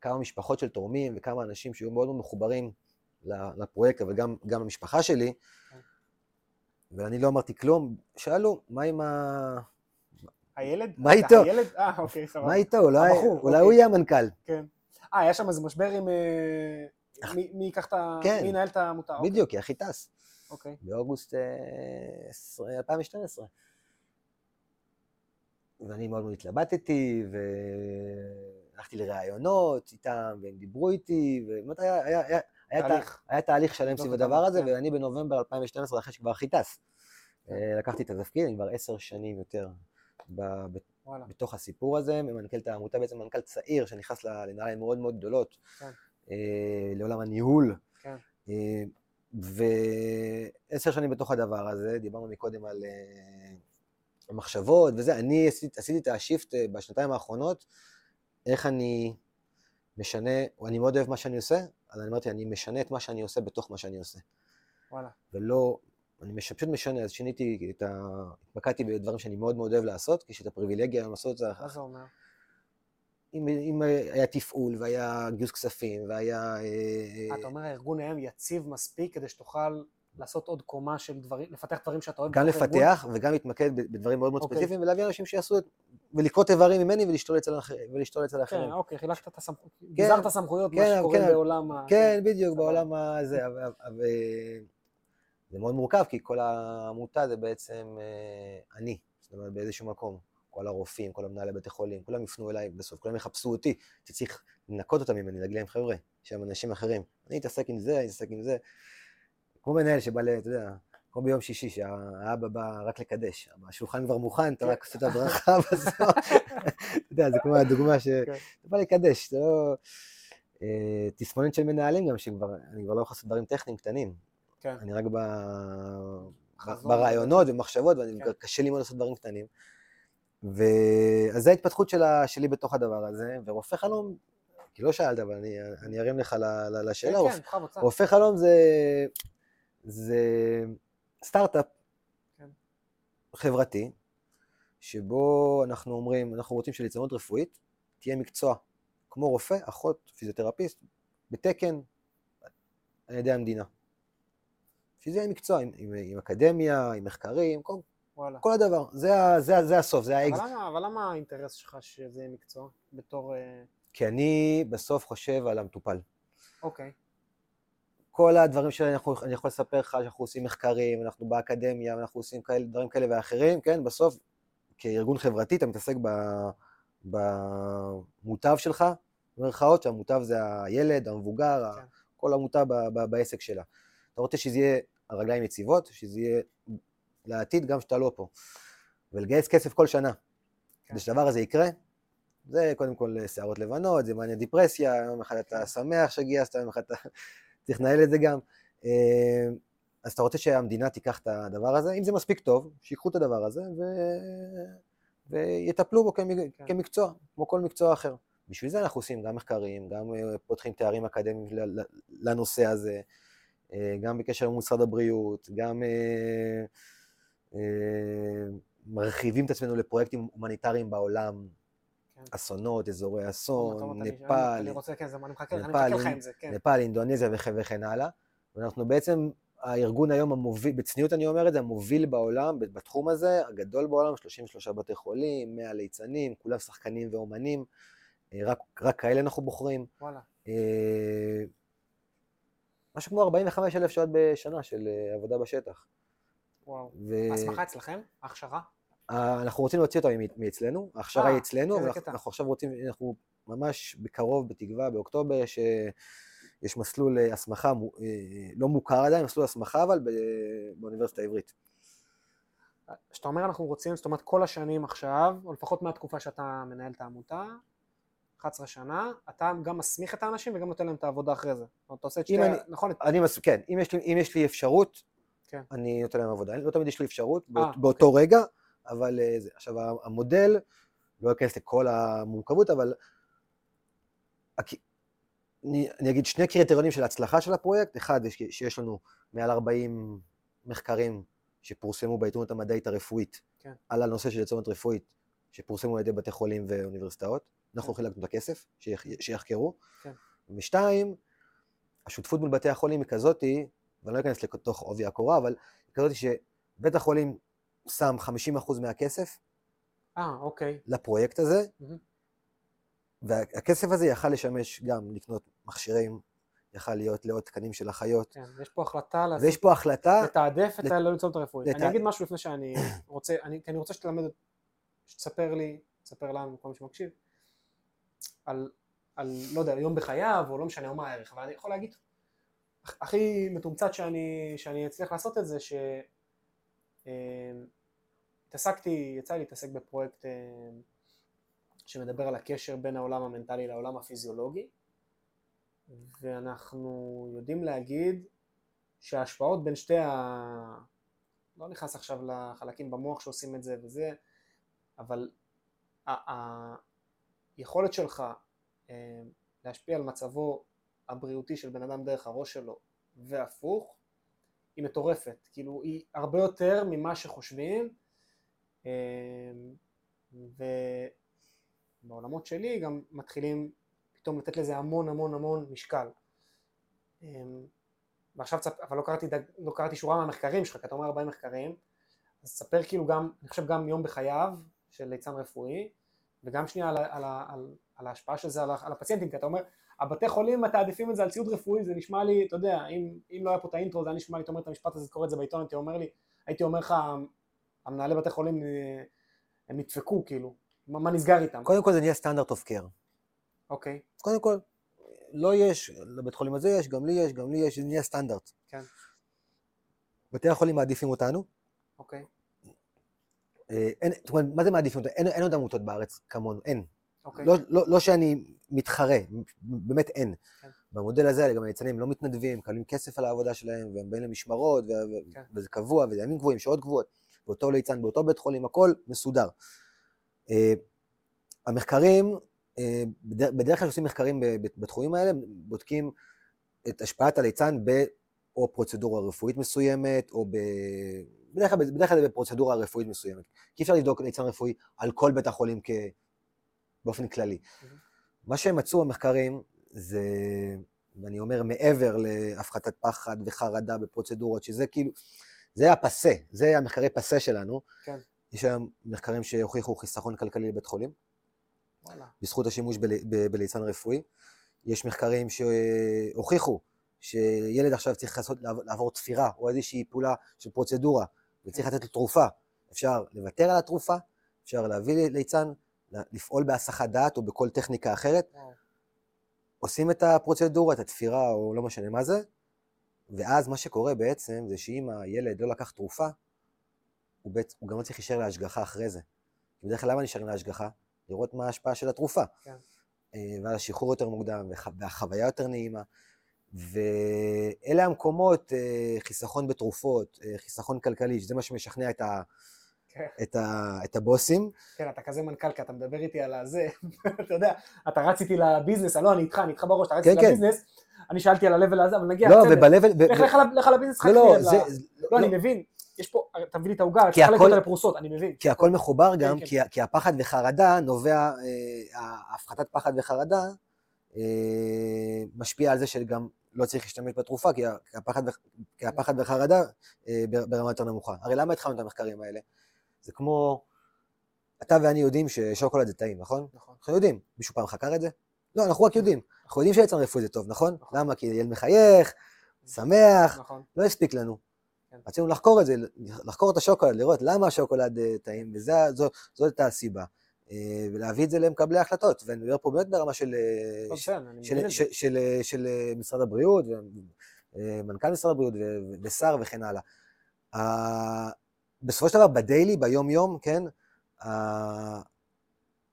כמה משפחות של תורמים וכמה אנשים שהיו מאוד מאוד מחוברים לפרויקט, אבל גם, גם למשפחה שלי, כן. ואני לא אמרתי כלום. שאלו, מה עם, ה... הילד? מה איתו? הילד? אה, אוקיי, סבבה. מה איתו? אולי הבחור, אולי אוקיי. הוא יהיה המנכ"ל. כן. אה, היה שם איזה משבר עם... אה, מי מי ייקח את ה... כן. מי ינהל את העמותה? אוקיי, בדיוק, כי אחי טס. אוקיי. באוגוסט אה, עשרה- 2012. ואני מאוד מאוד התלבטתי, והלכתי לראיונות איתם, והם דיברו איתי, ובאמת היה, היה, היה, היה, תהליך. תה- היה תהליך שלם לבדוק סביב הדבר הזה. ואני בנובמבר 2012, אחרי שכבר הכי טס, אה, לקחתי את התפקיד, אני כבר עשר שנים יותר ב- ב- וואלה. בתוך הסיפור הזה, ממנכ"ל את העמותה, בעצם מנכ"ל צעיר שנכנס לנעליים מאוד מאוד גדולות, כן. אה, לעולם הניהול. כן. אה, ועשר שנים בתוך הדבר הזה, דיברנו מקודם על אה, המחשבות וזה, אני עשיתי, עשיתי את השיפט אה, בשנתיים האחרונות, איך אני משנה, או אני מאוד אוהב מה שאני עושה, אז אני אמרתי, אני משנה את מה שאני עושה בתוך מה שאני עושה. וואלה. ולא, אני מש, פשוט משנה, אז שיניתי את ה... התמקדתי בדברים שאני מאוד מאוד אוהב לעשות, כי יש את הפריבילגיה לעשות את זה. מה זה אומר? אם, אם היה תפעול, והיה גיוס כספים, והיה... אה, אתה אומר הארגון היום יציב מספיק כדי שתוכל לעשות עוד קומה של דברים, לפתח דברים שאתה אוהב גם? לפתח וגם להתמקד בדברים מאוד מאוד אוקיי. ספציפיים, ולהביא אנשים שיעשו את... ולקרות איברים ממני ולשתול אצל ולשתול אצל האחרים. כן, אוקיי, חילקת את הסמכויות, גזרת סמכויות, מה כן, שקורה כן. בעולם ה... כן, בדיוק. בעולם הזה. אבל- זה מאוד מורכב, כי כל העמותה זה בעצם אה, אני, זאת אומרת, באיזשהו מקום. כל הרופאים, כל המנהלי בתי חולים, כולם יפנו אליי בסוף, כולם יחפשו אותי, הייתי צריך לנקות אותם ממני, להגיד להם, חבר'ה, יש שם אנשים אחרים. אני אתעסק עם זה, אני אתעסק עם זה. כמו מנהל שבא, ל- אתה יודע, כמו ביום שישי, שהאבא בא רק לקדש, השולחן כבר מוכן, אתה רק עושה את הברכה [laughs] בסוף. אתה יודע, זה כמו הדוגמה ש... כן. אתה בא לקדש, זה לא... אה, תסמונת של מנהלים גם, שכבר, אני כבר לא יכול לעשות דברים טכניים קטנים. כן. אני רק ב... ברעיונות ומחשבות, ואני כן. לי מאוד לעשות דברים קטנים. ו... אז זו ההתפתחות שלה, שלי בתוך הדבר הזה, ורופא חלום, כי לא שאלת, אבל אני, אני ארים לך לשאלה, כן, כן. רופא חלום זה, זה סטארט-אפ כן. חברתי, שבו אנחנו אומרים, אנחנו רוצים שליצנות רפואית תהיה מקצוע, כמו רופא, אחות, פיזיותרפיסט, בתקן על ידי המדינה. שזה יהיה מקצוע עם, עם, עם אקדמיה, עם מחקרים, כל, וואלה. כל הדבר. זה, זה, זה הסוף, זה האקז. אבל אבל למה האינטרס שלך שזה יהיה מקצוע? בתור... אה, כי אני בסוף חושב על המטופל. אוקיי. כל הדברים שאני יכול, אני יכול לספר לך שאנחנו עושים מחקרים, אנחנו באקדמיה, ואנחנו עושים כאלה, דברים כאלה ואחרים, כן? בסוף, כארגון חברתי, אתה מתעסק במוטב שלך, במרכאות, שהמוטב זה הילד, המבוגר, כן. כל ב- בעסק שלה. אתה רוצה שזה יהיה הרגליים יציבות, שזה יהיה לעתיד גם כשאתה לא פה. ולגייס כסף כל שנה, כן. כדי שהדבר הזה יקרה, זה קודם כל שערות לבנות, זה מעניין דיפרסיה, יום אחד אתה כן. שמח שגייסת, יום אחד אתה צריך לנהל את זה גם. אה, אז אתה רוצה שהמדינה תיקח את הדבר הזה, אם זה מספיק טוב, שיקחו את הדבר הזה ו... ויטפלו בו כמק... כן. כמקצוע, כמו כל מקצוע אחר. בשביל זה אנחנו עושים גם מחקרים, גם אה, פותחים תארים אקדמיים לנושא הזה, אה, גם בקשר עם משרד הבריאות, גם מרחיבים את עצמנו לפרויקטים הומניטריים בעולם. אסונות, אזורי אסון, נפאל, כן, נפאל, כן. נפאל, אינדונזיה וכן, הלאה. ואנחנו בעצם הארגון היום המוביל, בצניעות אני אומר את זה, המוביל בעולם בתחום הזה, הגדול בעולם, 33 בתי חולים, 100 ליצנים, כולם שחקנים ואומנים, אה, רק, רק כאלה אנחנו בוחרים. וואלה. אה, משהו כמו 45 אלף שעות בשנה של אה, עבודה בשטח. וואו. ההסמכה אצלכם? ההכשרה? אה, אנחנו רוצים להוציא אותם מאצלנו, ההכשרה היא אה, אצלנו, איזה ואנחנו עכשיו רוצים, אנחנו ממש בקרוב, בתקווה, באוקטובר, יש, יש מסלול אה, הסמכה, לא מוכר עדיין, מסלול הסמכה אבל באוניברסיטה העברית. כשאתה אומר אנחנו רוצים, זאת אומרת כל השנים עכשיו, או לפחות מהתקופה שאתה מנהל את העמותה, 11 שנה, אתה גם מסמיך את האנשים וגם נותן להם את העבודה אחרי זה. זאת אומרת, אתה עושה את שתי, אני- נכון? אני מס... כן, אם יש, לי, אם יש לי אפשרות, כן. אני נותן להם עבודה. לא תמיד יש לי אפשרות באות, אוקיי. באותו רגע, אבל אה, זה. עכשיו, המודל, לא אכנס לכל המורכבות, אבל אני, אני אגיד שני קריטריונים של הצלחה של הפרויקט. אחד, יש- שיש לנו מעל 40 מחקרים שפורסמו בעיתונות המדעית הרפואית כן. על הנושא של יצורת רפואית, שפורסמו על ידי בתי חולים ואוניברסיטאות. אנחנו כן. חילקנו את הכסף, שיח, שיחקרו. כן. ושתיים, השותפות מול בתי החולים היא כזאתי, ואני לא אכנס לתוך עובי הקורה, אבל היא כזאתי שבית החולים שם 50% מהכסף, אה, אוקיי. לפרויקט הזה. והכסף הזה יכל לשמש גם לקנות מכשירים, יכל להיות לעוד תקנים של אחיות, כן, יש פה החלטה לעשות- ויש פה החלטה, לתעדף את לת- הלצונות הרפואית. לתע- אני אגיד משהו לפני שאני רוצה, אני, כי אני רוצה שתלמד, שתספר לי, תספר לנו, כל מי שמקשיב, על, על, לא יודע, יום בחייו, או לא משנה, או מה הערך, אבל אני יכול להגיד, הכ- הכי מתומצת שאני, שאני אצליח לעשות את זה, ש... אה, התעסקתי, יצא לי להתעסק בפרויקט אה, שמדבר על הקשר בין העולם המנטלי לעולם הפיזיולוגי, ואנחנו יודעים להגיד שההשפעות בין שתי ה... לא נכנס עכשיו לחלקים במוח שעושים את זה וזה, אבל היכולת שלך אה, להשפיע על מצבו הבריאותי של בן אדם דרך הראש שלו והפוך, היא מטורפת. כאילו, היא הרבה יותר ממה שחושבים, אה, ובעולמות שלי גם מתחילים פתאום לתת לזה המון המון המון משקל. אה, ועכשיו, אבל לא קראתי, לא קראתי שורה מהמחקרים שלך, כי אתה אומר 40 מחקרים, אז תספר כאילו גם, אני חושב גם יום בחייו של ליצן רפואי, וגם שנייה על, על, על, על ההשפעה של זה על, על הפציינטים, כי אתה אומר, הבתי חולים מתעדפים את זה על ציוד רפואי, זה נשמע לי, אתה יודע, אם, אם לא היה פה את האינטרו, זה היה נשמע לי, אתה אומר את המשפט הזה, קורא את זה בעיתון, הייתי אומר לי, הייתי אומר לך, המנהלי בתי חולים, אה, הם נדפקו, כאילו, מה, מה נסגר איתם? קודם כל זה נהיה סטנדרט אוף קר. אוקיי, קודם כל, לא יש, לבית חולים הזה יש, גם לי יש, גם לי יש, זה נהיה סטנדרט. כן. בתי החולים מעדיפים אותנו. אוקיי, אה, אין, זאת אומרת, מה זה מעדיפים אותנו? אין, אין עוד עמותות בארץ כמונו, אין. אוקיי, לא, לא, לא שאני מתחרה, באמת אין. כן. במודל הזה גם היצרנים לא מתנדבים, מקבלים כסף על העבודה שלהם, והם באים למשמרות, ו- כן. וזה קבוע, וזה ימים קבועים, שעות קבועות, באותו ליצן, באותו בית חולים, הכל מסודר. אה, המחקרים, אה, בדרך, בדרך כלל כשעושים מחקרים בתחומים האלה, בודקים את השפעת הליצן ב... או פרוצדורה רפואית מסוימת, או ב... בדרך כלל, בדרך כלל זה בפרוצדורה רפואית מסוימת. כי אי אפשר לבדוק ליצן רפואי על כל בית החולים כ... באופן כללי. מה שהם מצאו המחקרים זה, ואני אומר מעבר להפחתת פחד וחרדה בפרוצדורות, שזה כאילו, זה הפסה, זה המחקרי פסה שלנו. כן. יש היום מחקרים שהוכיחו חיסכון כלכלי לבית חולים, וואלה, בזכות השימוש ב, בליצן רפואי. יש מחקרים שהוכיחו שילד עכשיו צריך לעשות, לעבור תפירה או איזושהי פעולה של פרוצדורה וצריך לתת לו תרופה. אפשר לוותר על התרופה, אפשר להביא ליצן, לפעול בהסחת דעת או בכל טכניקה אחרת, וואו, עושים את הפרוצדורה, את התפירה או לא משנה מה זה, ואז מה שקורה בעצם זה שאם הילד לא לקח תרופה, הוא, בעצם, הוא גם לא צריך להישאר להשגחה אחרי זה. בדרך כלל למה נשארים להשגחה? לראות מה ההשפעה של התרופה. כן. אה, ואז השחרור יותר מוקדם, והח- והחוויה יותר נעימה. ואלה המקומות, אה, חיסכון בתרופות, אה, חיסכון כלכלי, שזה מה שמשכנע את, ה, כן. את, ה, את הבוסים. כן, אתה כזה מנכ"ל, כי אתה מדבר איתי על הזה, [laughs] אתה יודע, אתה רץ איתי לביזנס, לא, אני איתך, אני איתך בראש, אתה רץ כן, איתי כן. לביזנס, אני שאלתי על ה-level הזה, אבל נגיע, לא. ובלבל... לך לך לביזנס, לא, לא, זה... לא, אני מבין, יש פה, אתה מביא לי את העוגה, תחלק הכל- אותה לפרוסות, אני מבין. כי הכל מחובר גם, כן. כי, הפחד וחרדה נובע, אה, הפחתת פחד וחרדה אה, משפיע על זה שגם לא צריך להשתמש בתרופה, כי, הפחד, וח- כי הפחד וחרדה אה, בר- ברמה יותר נמוכה. הרי למה התחלנו את המחקרים האלה? זה כמו, אתה ואני יודעים ששוקולד זה טעים, נכון? נכון. אנחנו יודעים. מישהו פעם חקר את זה? לא, אנחנו רק יודעים. אנחנו יודעים שיצרן רפואי זה טוב, נכון? נכון. למה? כי ילד מחייך, שמח, נכון, לא הספיק לנו. כן. רצינו לחקור את זה, לחקור את השוקולד, לראות למה השוקולד אה, טעים, וזאת הייתה הסיבה. אה, ולהביא את זה למקבלי ההחלטות, ואני מדבר פה באמת ברמה של, אה, אני של. של, של, של, של אה, משרד הבריאות, ומנכ"ל משרד הבריאות, ושר וכן הלאה. בסופו של דבר, בדיילי, ביום-יום, כן, ה-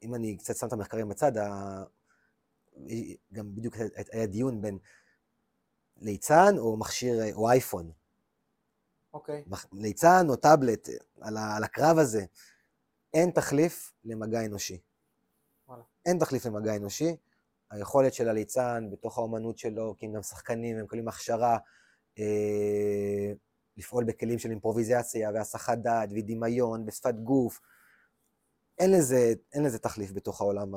אם אני קצת שם את המחקרים בצד, ה- גם בדיוק היה דיון בין ליצן או מכשיר, או אייפון. אוקיי, מח- ליצן או טאבלט, על, ה, על הקרב הזה, אין תחליף למגע אנושי. וואלה. אין תחליף למגע אנושי. היכולת של הליצן בתוך האומנות שלו, כי הם גם שחקנים, הם מקבלים הכשרה, אה, לפעול בכלים של אימפרוביזציה והסחת דעת ודמיון ושפת גוף. אין לזה, אין לזה תחליף בתוך העולם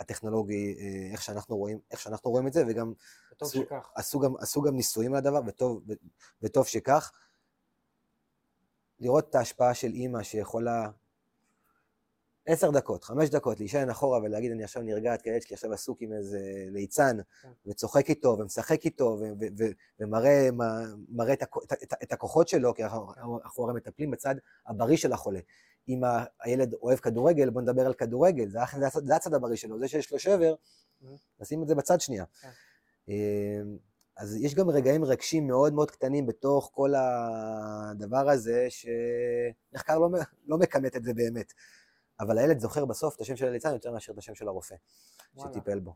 הטכנולוגי, אה, איך שאנחנו רואים, איך שאנחנו רואים את זה, וגם עשו-. עשו גם, עשו גם ניסויים על הדבר, וטוב, וטוב שכך. לראות את ההשפעה של אימא שיכולה עשר דקות, חמש דקות, להישען אחורה ולהגיד, אני עכשיו נרגעת, כי הילד שלי עכשיו עסוק עם איזה ליצן, כן. וצוחק איתו, ומשחק איתו, ומראה את, הכ- את, את, את הכוחות שלו, כי אנחנו, אנחנו הרי מטפלים בצד הבריא של החולה. אם הילד אוהב כדורגל, בוא נדבר על כדורגל, זה, הצד- הבריא שלו, זה שיש לו שבר, Mhm. נשים את זה בצד שנייה. כן. אמ, אז יש גם רגעים רגשים מאוד מאוד קטנים בתוך כל הדבר הזה, שמחקר לא, לא מכמת את זה באמת. אבל הילד זוכר בסוף את השם של הליצן יותר מאשר את השם של הרופא וואלה. שטיפל בו.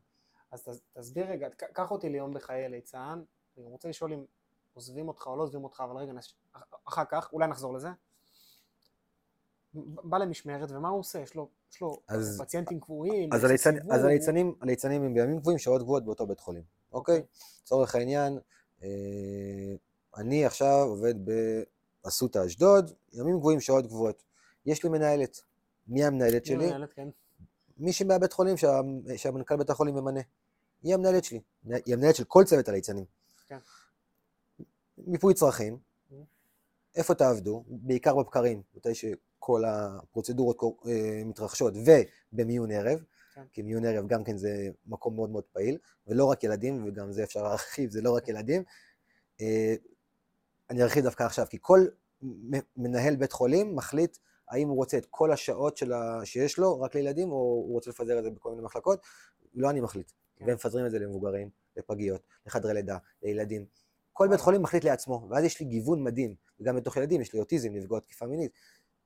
אז תסביר רגע, קח אותי ליום בחיי ליצן, אני רוצה לשאול אם עוזבים אותך או לא עוזבים אותך, אבל רגע, נש... אח- אחר כך, אולי נחזור לזה. בא למשמרת, ומה הוא עושה? יש לו, יש לו אז- פציינטים קבועים, אז הליצן, סיבוב, אז הליצנים, הליצנים הם בימים קבועים, שעות קבועות באותו בית חולים, אוקיי? לצורך העניין, אה, אני עכשיו עובד באסותא אשדוד, ימים קבועים, שעות קבועות. יש לי מנהלת. מי המנהלת מי שלי? המנהלת, כן. מישהי מהבית חולים שה, שהמנכ"ל בית החולים ממנה. היא המנהלת שלי. היא המנהלת של כל צוות הליצנים. כן. מיפוי צרכים, Mhm. איפה תעבדו, בעיקר בבקרים, מתי שכל הפרוצדורות אה, מתרחשות, ובמיון ערב, כן. כי מיון ערב גם כן זה מקום מאוד מאוד פעיל, ולא רק ילדים, וגם זה אפשר להרחיב, זה לא רק ילדים. אה, אני ארחיב דווקא עכשיו, כי כל מנהל בית חולים מחליט האם הוא רוצה את כל השעות ה... שיש לו רק לילדים, או הוא רוצה לפזר את זה בכל מיני מחלקות, לא אני מחליט. כן. והם מפזרים את זה למבוגרים, לפגיות, לחדרי לידה, לילדים. כל בית. חולים מחליט לעצמו, ואז יש לי גיוון מדהים, וגם בתוך ילדים, יש לי אוטיזם, נפגעות תקיפה מינית.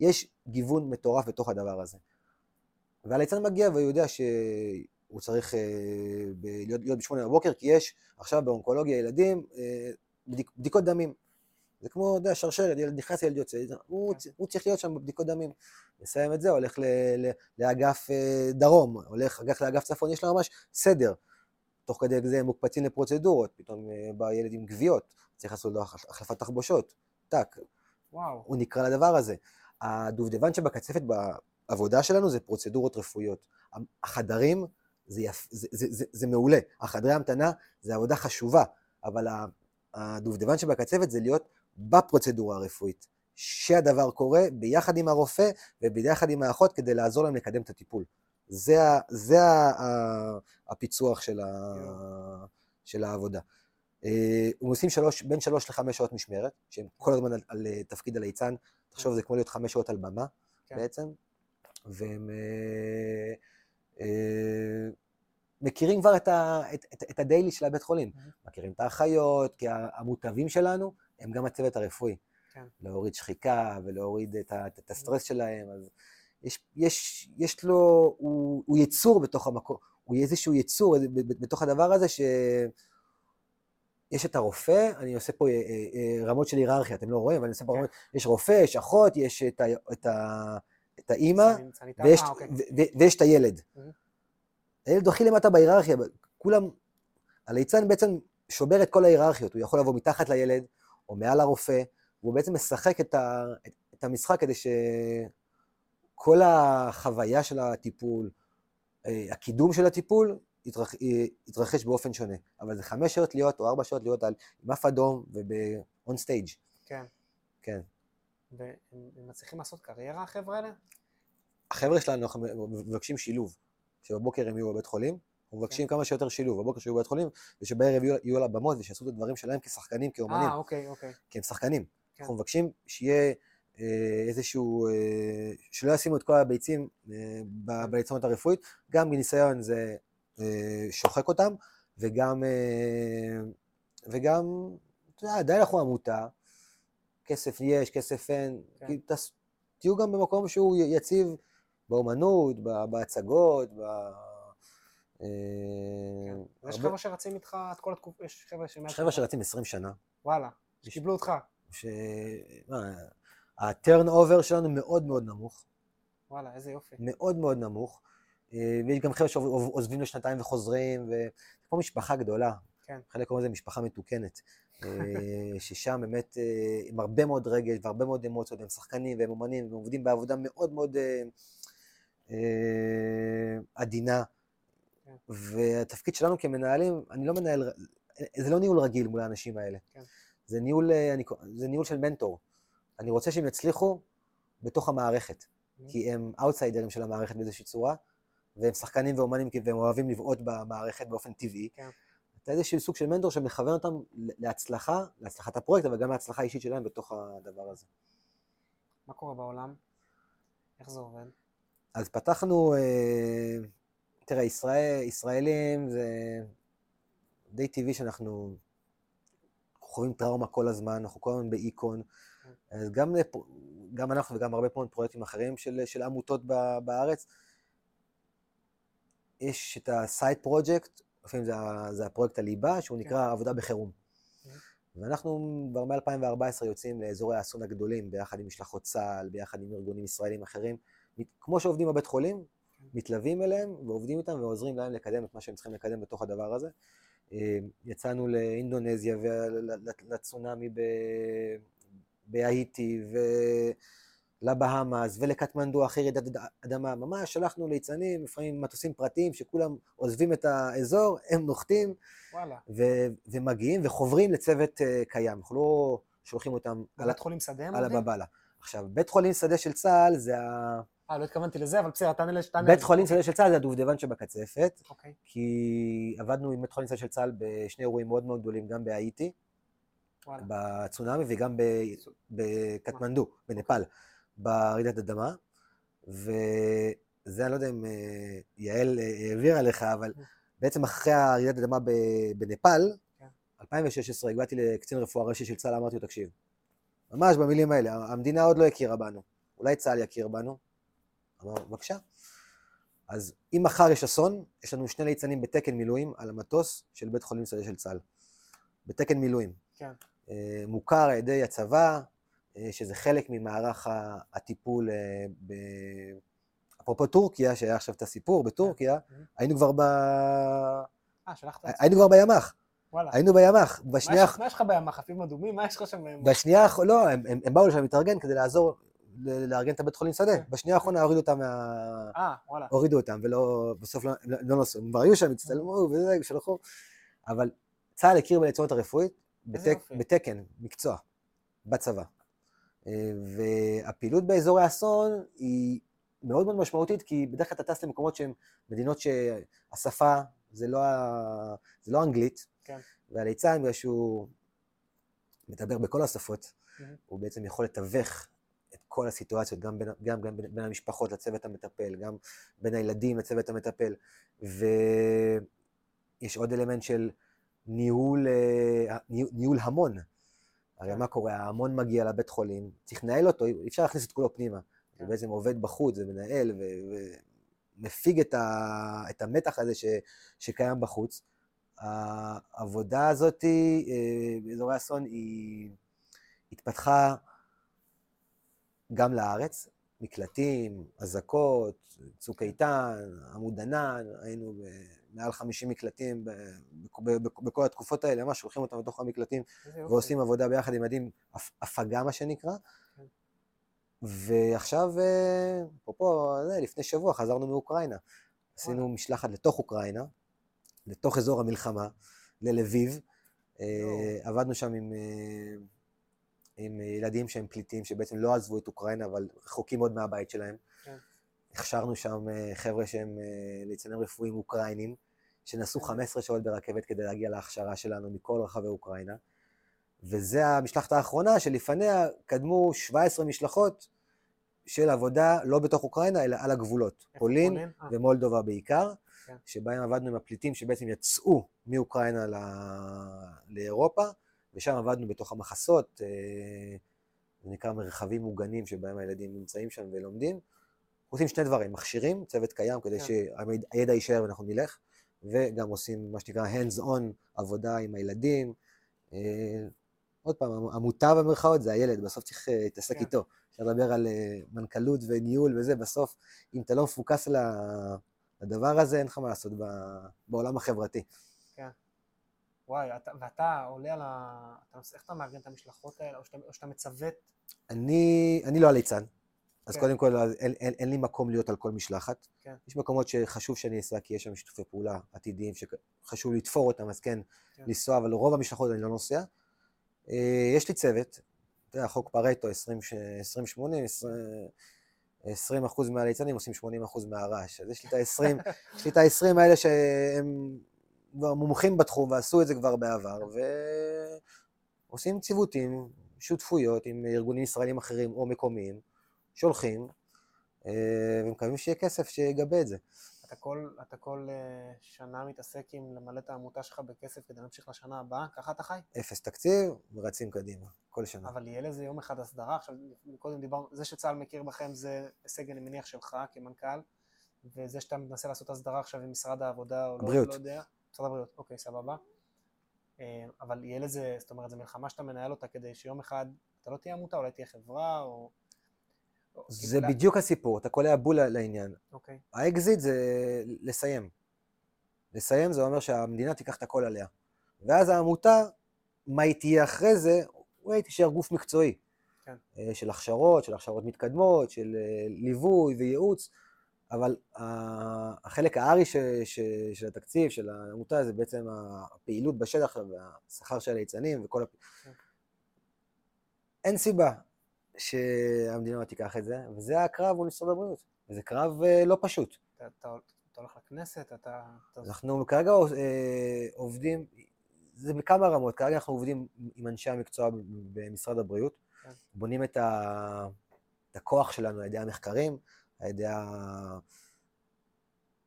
יש גיוון מטורף בתוך הדבר הזה. והליצן מגיע והוא יודע שהוא צריך אה, ב- להיות, להיות בשמונה בבוקר, כי יש עכשיו באונקולוגיה ילדים אה, בדיק, בדיקות דמים. זה כמו, אתה יודע, שרשרת, ילד נכנס, ילד יוצא, הוא, כן. הוא צריך להיות שם בבדיקות דמים. מסיים את זה, הולך ל, ל, לאגף אה, דרום, הולך הולך לאגף צפון, יש לו ממש סדר. תוך כדי זה הם מוקפצים לפרוצדורות, פתאום אה, בא ילד עם גוויות, צריך לעשות לו החלפ- החלפת תחבושות, טאק, וואו, הוא נקרא לדבר הזה. הדובדבן שבקצפת בעבודה שלנו זה פרוצדורות רפואיות. החדרים זה, יפ, זה, זה, זה, זה מעולה, החדרי המתנה זה עבודה חשובה, אבל הדובדבן שבקצפת זה להיות בפרוצדורה הרפואית. שהדבר קורה ביחד עם הרופא וביחד עם האחות כדי לעזור להם לקדם את הטיפול. זה, זה הפיצוח של, ה, של העבודה. אה, הם עושים שלוש, בין שלוש לחמש שעות משמרת, שהם כל הזמן על, על אה, תפקיד הליצן, תחשוב, זה כמו להיות חמש שעות על במה כן. בעצם, והם אה, אה, מכירים כבר את, ה, את, את, את הדיילי של הבית חולים. מכירים את האחיות, כי המוטבים שלנו הם גם הצוות הרפואי, כן. להוריד שחיקה ולהוריד את, ה, את הסטרס שלהם, אז יש, יש, יש לו, הוא, הוא יצור בתוך המקום, הוא איזשהו יצור בתוך הדבר הזה ש... יש את הרופא, אני עושה פה אה, אה, אה, רמות של היררכיה, אתם לא רואים, אבל אני עושה פה כן. רמות, יש רופא, יש אחות, יש את, ה, את, ה, את האימא, ויש, את הילד. Mhm. הילד הכי למטה בהיררכיה, כולם, הליצן בעצם שובר את כל ההיררכיות, הוא יכול לבוא מתחת לילד, או מעל הרופא, והוא בעצם משחק את, ה, את, את המשחק כדי שכל החוויה של הטיפול, אה, הקידום של הטיפול, יתרח, י- יתרחש באופן שונה. אבל זה חמש שעות להיות, או ארבע שעות להיות על, עם אף אדום וב-on stage. כן. כן. והם הם מצליחים לעשות קריירה, החבר'ה האלה? החבר'ה שלנו, אנחנו מבקשים שילוב. שבבוקר הם יהיו בבית חולים, אנחנו מבקשים כמה שיותר שילוב. בבוקר שיהיו בבית חולים, ושבערב יהיו, על הבמות ושיעשו את הדברים שלהם כשחקנים, כאומנים, אה, אוקיי, אוקיי. כי הם שחקנים. כן. אנחנו מבקשים שיהיה אה, איזשהו, אה, שלא ישימו את כל הביצים אה, בליצונות הרפואית, גם מניסיון זה שוחק אותם, וגם, וגם, אתה יודע, עדיין אנחנו עמותה, כסף יש, כסף אין, כן. תהיו גם במקום שהוא יציב באומנות, בהצגות, ב... אה, כן. יש חבר'ה שרצים איתך את כל התקופה, יש חבר'ה שמאז... יש חבר'ה שרצים 20 שנה, וואלה, שקיבלו אותך. הטרן אובר שלנו מאוד מאוד נמוך, וואלה, איזה יופי. מאוד מאוד נמוך. אה, ויש גם חבר'ה שעוזבים לשנתיים וחוזרים, וזה כמו משפחה גדולה. כן. חלק קוראים לזה משפחה מתוקנת. אה, [laughs] ששם באמת עם הרבה מאוד רגש והרבה מאוד אמוציות, הם שחקנים והם אומנים, והם עובדים בעבודה מאוד מאוד עדינה. כן. והתפקיד שלנו כמנהלים, אני לא מנהל, זה לא ניהול רגיל מול האנשים האלה. כן. זה ניהול, אה, אני, זה ניהול של מנטור. אני רוצה שהם יצליחו בתוך המערכת. כי הם אאוטסיידרים של המערכת באיזושהי צורה, והם שחקנים ואומנים והם אוהבים לבעוט במערכת באופן טבעי. כן. אתה איזשהו סוג של מנטור שמכוון אותם להצלחה, להצלחת הפרויקט, אבל גם להצלחה האישית שלהם בתוך הדבר הזה. מה קורה בעולם? איך זה עובד? אז פתחנו, אה, תראה, ישראל, ישראלים זה די טבעי שאנחנו חווים טראומה כל הזמן, אנחנו כל הזמן באיקון. אז גם, לפ- גם אנחנו וגם הרבה פה פרויקטים אחרים של, של עמותות ב- בארץ, יש את ה-side project, לפעמים זה, זה הפרויקט הליבה, שהוא כן. נקרא עבודה בחירום. כן. ואנחנו כבר מ-2014 יוצאים לאזורי האסון הגדולים, ביחד עם משלחות צה"ל, ביחד עם ארגונים ישראלים אחרים. כמו שעובדים בבית חולים. מתלווים אליהם ועובדים איתם ועוזרים להם לקדם את מה שהם צריכים לקדם בתוך הדבר הזה. אה, יצאנו לאינדונזיה ולצונאמי בהאיטי ולבהאמאס ולקטמנדו אחרי רעידת אד- אדמה. ממש שלחנו ליצנים, לפעמים מטוסים פרטיים שכולם עוזבים את האזור, הם נוחתים. ו- ומגיעים וחוברים לצוות אה, קיים. אנחנו לא שולחים אותם על, חולים שדה? הבבלה. עכשיו, בית חולים שדה של צה"ל זה ה... אה, לא התכוונתי לזה, אבל בסדר, תענה תענה בית לי. חולים שדה של צה"ל זה הדובדבן שבקצפת, אוקיי. כי עבדנו עם בית חולים שדה של צה"ל בשני אירועים מאוד מאוד גדולים, גם בהאיטי. בצונאמי וגם בקטמנדו, בנפאל, ברעידת אדמה. וזה, אני לא יודע אם אה, יעל אה, העבירה לך, אבל בעצם אחרי הרעידת אדמה בנפאל, כן. 2016, הגעתי לקצין רפואה ראשי של צה"ל, אמרתי לו, תקשיב, ממש במילים האלה, המדינה עוד לא הכירה בנו, אולי צה"ל יכיר בנו? אמר, בבקשה. אז אם מחר יש אסון, יש לנו שני ליצנים בתקן מילואים על המטוס של בית חולים שדה של צה"ל. בתקן מילואים. כן. אה, מוכר על ידי הצבא, אה, שזה חלק ממערך הטיפול אה, ב... אפרופו טורקיה, שהיה עכשיו את הסיפור בטורקיה, כן. היינו כבר ב... אה, שלחת את זה. היינו כבר בימ"ח, וואלה. היינו בימ"ח. בשנייה, מה יש לך בימ"ח? חפים אדומים? מה יש לך שם? בימ"ח? בשנייה לא, הם, הם, הם באו לשם להתארגן כדי לעזור, לארגן את הבית חולים שדה. כן. בשנייה האחרונה הורידו אותם מה... אה, וואלה. הורידו אותם, ולא, בסוף לא, לא, לא נסעו. הם כבר היו שם, הצטלמו וזה, שלחו. אבל צה"ל הכיר בליצונות הרפואית בתק. בתקן, מקצוע, בצבא. אה, והפעילות באזורי האסון היא מאוד מאוד משמעותית, כי בדרך כלל אתה טס למקומות שהן מדינות שהשפה זה לא, ה- זה לא אנגלית, כן. והליצן, בגלל שהוא מדבר בכל השפות. הוא בעצם יכול לתווך כל הסיטואציות, גם בין, גם, גם בין, בין המשפחות לצוות המטפל, גם בין הילדים לצוות המטפל, ויש עוד אלמנט של ניהול, אה, ניהול, ניהול המון. הרי כן. מה קורה? ההמון מגיע לבית חולים, צריך לנהל אותו, אי אפשר להכניס את כולו פנימה. כן. זה בעצם עובד בחוץ, זה מנהל ומפיג את, ה, את המתח הזה ש, שקיים בחוץ. העבודה הזאת אה, באזורי אסון היא התפתחה גם לארץ, מקלטים, אזעקות, צוק איתן, עמוד ענן, היינו במעל 50 מקלטים בכל התקופות האלה, ממש שולחים אותם לתוך המקלטים. ועושים עבודה ביחד עם ילדים, הפ- הפגה מה שנקרא. כן. ועכשיו, אה, אפרופו, זה, לפני שבוע חזרנו מאוקראינה. עשינו משלחת לתוך אוקראינה, לתוך אזור המלחמה, ללביב. אה. עבדנו שם עם, אה, עם ילדים שהם פליטים, שבעצם לא עזבו את אוקראינה, אבל רחוקים מאוד מהבית שלהם. כן. הכשרנו שם אה, חבר'ה שהם אה, ליצנים רפואיים אוקראינים, שנסעו כן. 15 שעות ברכבת כדי להגיע להכשרה שלנו מכל רחבי אוקראינה. וזה המשלחת האחרונה, שלפניה קדמו 17 משלחות של עבודה לא בתוך אוקראינה, אלא על הגבולות. פולין אה, ומולדובה בעיקר, כן. שבהם עבדנו עם הפליטים שבעצם יצאו מאוקראינה ל- לאירופה, ושם עבדנו בתוך המחסות, אה, זה נקרא מרחבים מוגנים שבהם הילדים נמצאים שם ולומדים. עושים שני דברים, מכשירים, צוות קיים כדי כן. שהידע יישאר ואנחנו נלך, וגם עושים מה שנקרא hands on עבודה עם הילדים. אה, עוד פעם, עמותה במרכאות זה הילד, בסוף צריך אה, להתעסק כן. איתו. אפשר לדבר על מנכ"לות וניהול וזה, בסוף, אם אתה לא מפוקס לדבר הזה, אין לך מה לעשות בעולם החברתי. וואי, אתה- ואתה עולה על ה... אתה נוסע- איך אתה מארגן את המשלחות האלה, או שאתה- או שאתה מצוות? אני, אני לא הליצן, אז כן. קודם כל אין, אין, אין לי מקום להיות על כל משלחת. כן. יש מקומות שחשוב שאני אסע, כי יש שם שיתופי פעולה עתידיים שחשוב לתפור אותם, אז כן, כן. לנסוע, אבל רוב המשלחות אני לא נוסע. אה, יש לי צוות, אתה יודע, חוק פרטו, 20-80, 20% מהליצנים עושים 80% מהרעש. אז יש לי את ה-20, [laughs] יש לי את ה-20 האלה שהם כבר מומחים בתחום ועשו את זה כבר בעבר, ועושים ציוותים, שותפויות עם ארגונים ישראלים אחרים או מקומיים, שולחים, אה, ומקווים שיהיה כסף שיגבה את זה. אתה כל, אתה כל אה, שנה מתעסק עם למלא את העמותה שלך בכסף כדי להמשיך לשנה הבאה? ככה אתה חי? אפס תקציב, ורצים קדימה, כל שנה. אבל יהיה לזה יום אחד הסדרה. עכשיו, קודם דיברנו, זה שצה"ל מכיר בכם זה הישג, אני מניח, שלך כמנכ"ל, וזה שאתה מנסה לעשות הסדרה עכשיו עם משרד העבודה, או הבריאות. לא, לא יודע. משרד הבריאות, אוקיי, סבבה. אה, אבל יהיה לזה, זאת אומרת, זו מלחמה שאתה מנהל אותה כדי שיום אחד אתה לא תהיה עמותה, אולי תהיה חברה, או... זה כאילו, בדיוק הסיפור, אתה קולע בול לעניין. אוקיי, האקזיט זה לסיים. לסיים זה אומר שהמדינה תיקח את הכל עליה. ואז העמותה, מה היא תהיה אחרי זה, אולי תישאר גוף מקצועי. כן. אה, של הכשרות, של הכשרות מתקדמות, של אה, ליווי וייעוץ, אבל ה- החלק הארי ש, ש, של התקציב, של העמותה, זה בעצם הפעילות בשטח והשכר של הליצנים וכל... הפ... אין סיבה שהמדינה לא תיקח את זה, וזה הקרב מול משרד הבריאות. וזה קרב אה, לא פשוט. אתה, אתה, אתה הולך לכנסת, אתה... אנחנו כרגע אה, עובדים, זה בכמה רמות, כרגע אנחנו עובדים עם אנשי המקצוע במשרד הבריאות, כן. בונים את, ה, את הכוח שלנו על ידי המחקרים, על ידי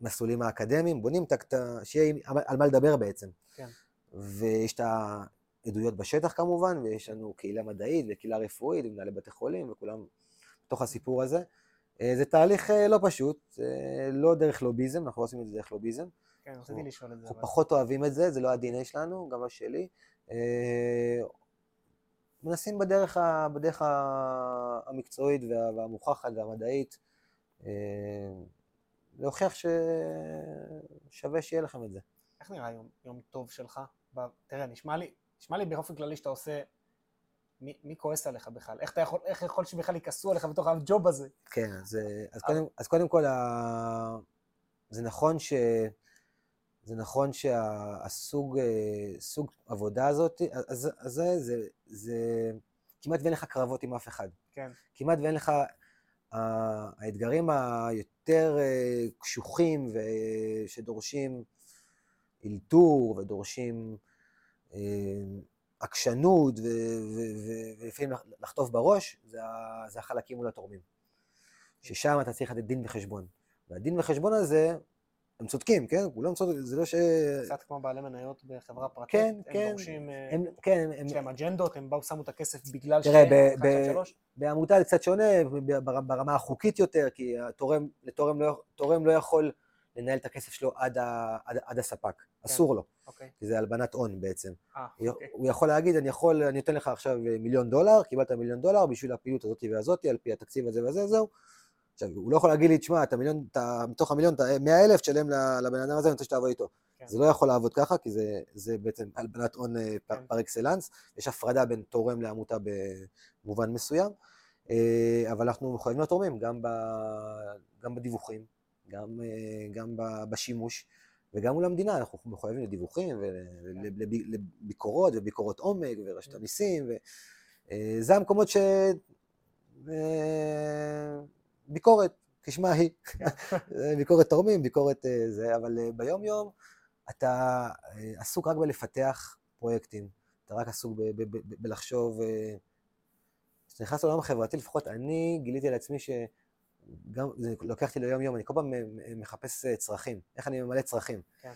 המסלולים האקדמיים, בונים את ה... שיהיה על מה לדבר בעצם. כן. ויש את העדויות בשטח כמובן, ויש לנו קהילה מדעית וקהילה רפואית, ומנהלי בתי חולים, וכולם בתוך הסיפור הזה. אה, זה תהליך אה, לא פשוט, זה לא דרך לוביזם, אנחנו לא עושים את זה דרך לוביזם. כן, רציתי לשאול את זה. אנחנו פחות אוהבים את זה, זה לא ה-DNA שלנו, גם לא שלי. אה, מנסים בדרך, בדרך המקצועית וה, והמוכחת והמדעית אה, להוכיח ששווה שיהיה לכם את זה. איך נראה יום, יום טוב שלך? ב... תראה, נשמע לי, נשמע לי באופן כללי שאתה עושה... מי, מי כועס עליך בכלל? איך, אתה יכול, איך יכול שבכלל יכעסו עליך בתוך הג'וב הזה? כן, אז, אה, אז, אבל- קודם, אז קודם כל, ה... זה נכון ש... זה נכון שהסוג סוג עבודה הזאת, אז, אז זה, זה, זה, כמעט ואין לך קרבות עם אף אחד. כן, כמעט ואין לך, האתגרים היותר אה, קשוחים ושדורשים אלתור ודורשים אה, עקשנות ולפעמים לח- לחטוף בראש, זה זה החלקים מול התורמים. ששם אתה צריך לתת דין וחשבון. והדין וחשבון הזה, הם צודקים, כן? כולם צודקים, זה לא ש... קצת כמו בעלי מניות בחברה פרטית. כן, הם כן. דורשים... אה, הם, כן, יש להם אג'נדות, הם באו, שמו את הכסף בגלל תראה, ש... שלוש. בעמותה זה קצת שונה בר- ברמה החוקית יותר, כי התורם, לתורם לא, תורם לא יכול לנהל את הכסף שלו עד, ה, עד, עד הספק, אסור לו, אוקיי. כי זה הלבנת הון בעצם. אה, הוא- אוקיי. הוא יכול להגיד, אני יכול, אני נותן לך עכשיו מיליון דולר, קיבלת מיליון דולר בשביל הפעילות הזאת והזאת, על פי התקציב הזה וזה, זהו. עכשיו, הוא לא יכול להגיד לי, תשמע, אתה מיליון, אתה, מתוך המיליון, אתה 100 אלף, תשלם לבן אדם הזה, אני רוצה שתעבוד איתו. כן. זה לא יכול לעבוד ככה, כי זה, זה בעצם הלבנת הון אה, כן. פר אקסלנס, יש הפרדה בין תורם לעמותה במובן מסוים, אה, אבל אנחנו מחויבים לתורמים, גם, ב, גם בדיווחים, גם, אה, גם ב- בשימוש, וגם מול המדינה, אנחנו מחויבים לדיווחים ולביקורות וביקורות עומק ורשת כן. המיסים, וזה המקומות ש... ביקורת, כשמה היא. [laughs] ביקורת תורמים, ביקורת אה, זה, אבל אה, ביום יום אתה אה, עסוק רק בלפתח פרויקטים, אתה רק עסוק בלחשוב, כשאתה נכנס לעולם החברתי, לפחות אני גיליתי על עצמי שגם, זה לוקח אותי ליום יום, אני כל פעם מחפש צרכים, איך אני ממלא צרכים. כן.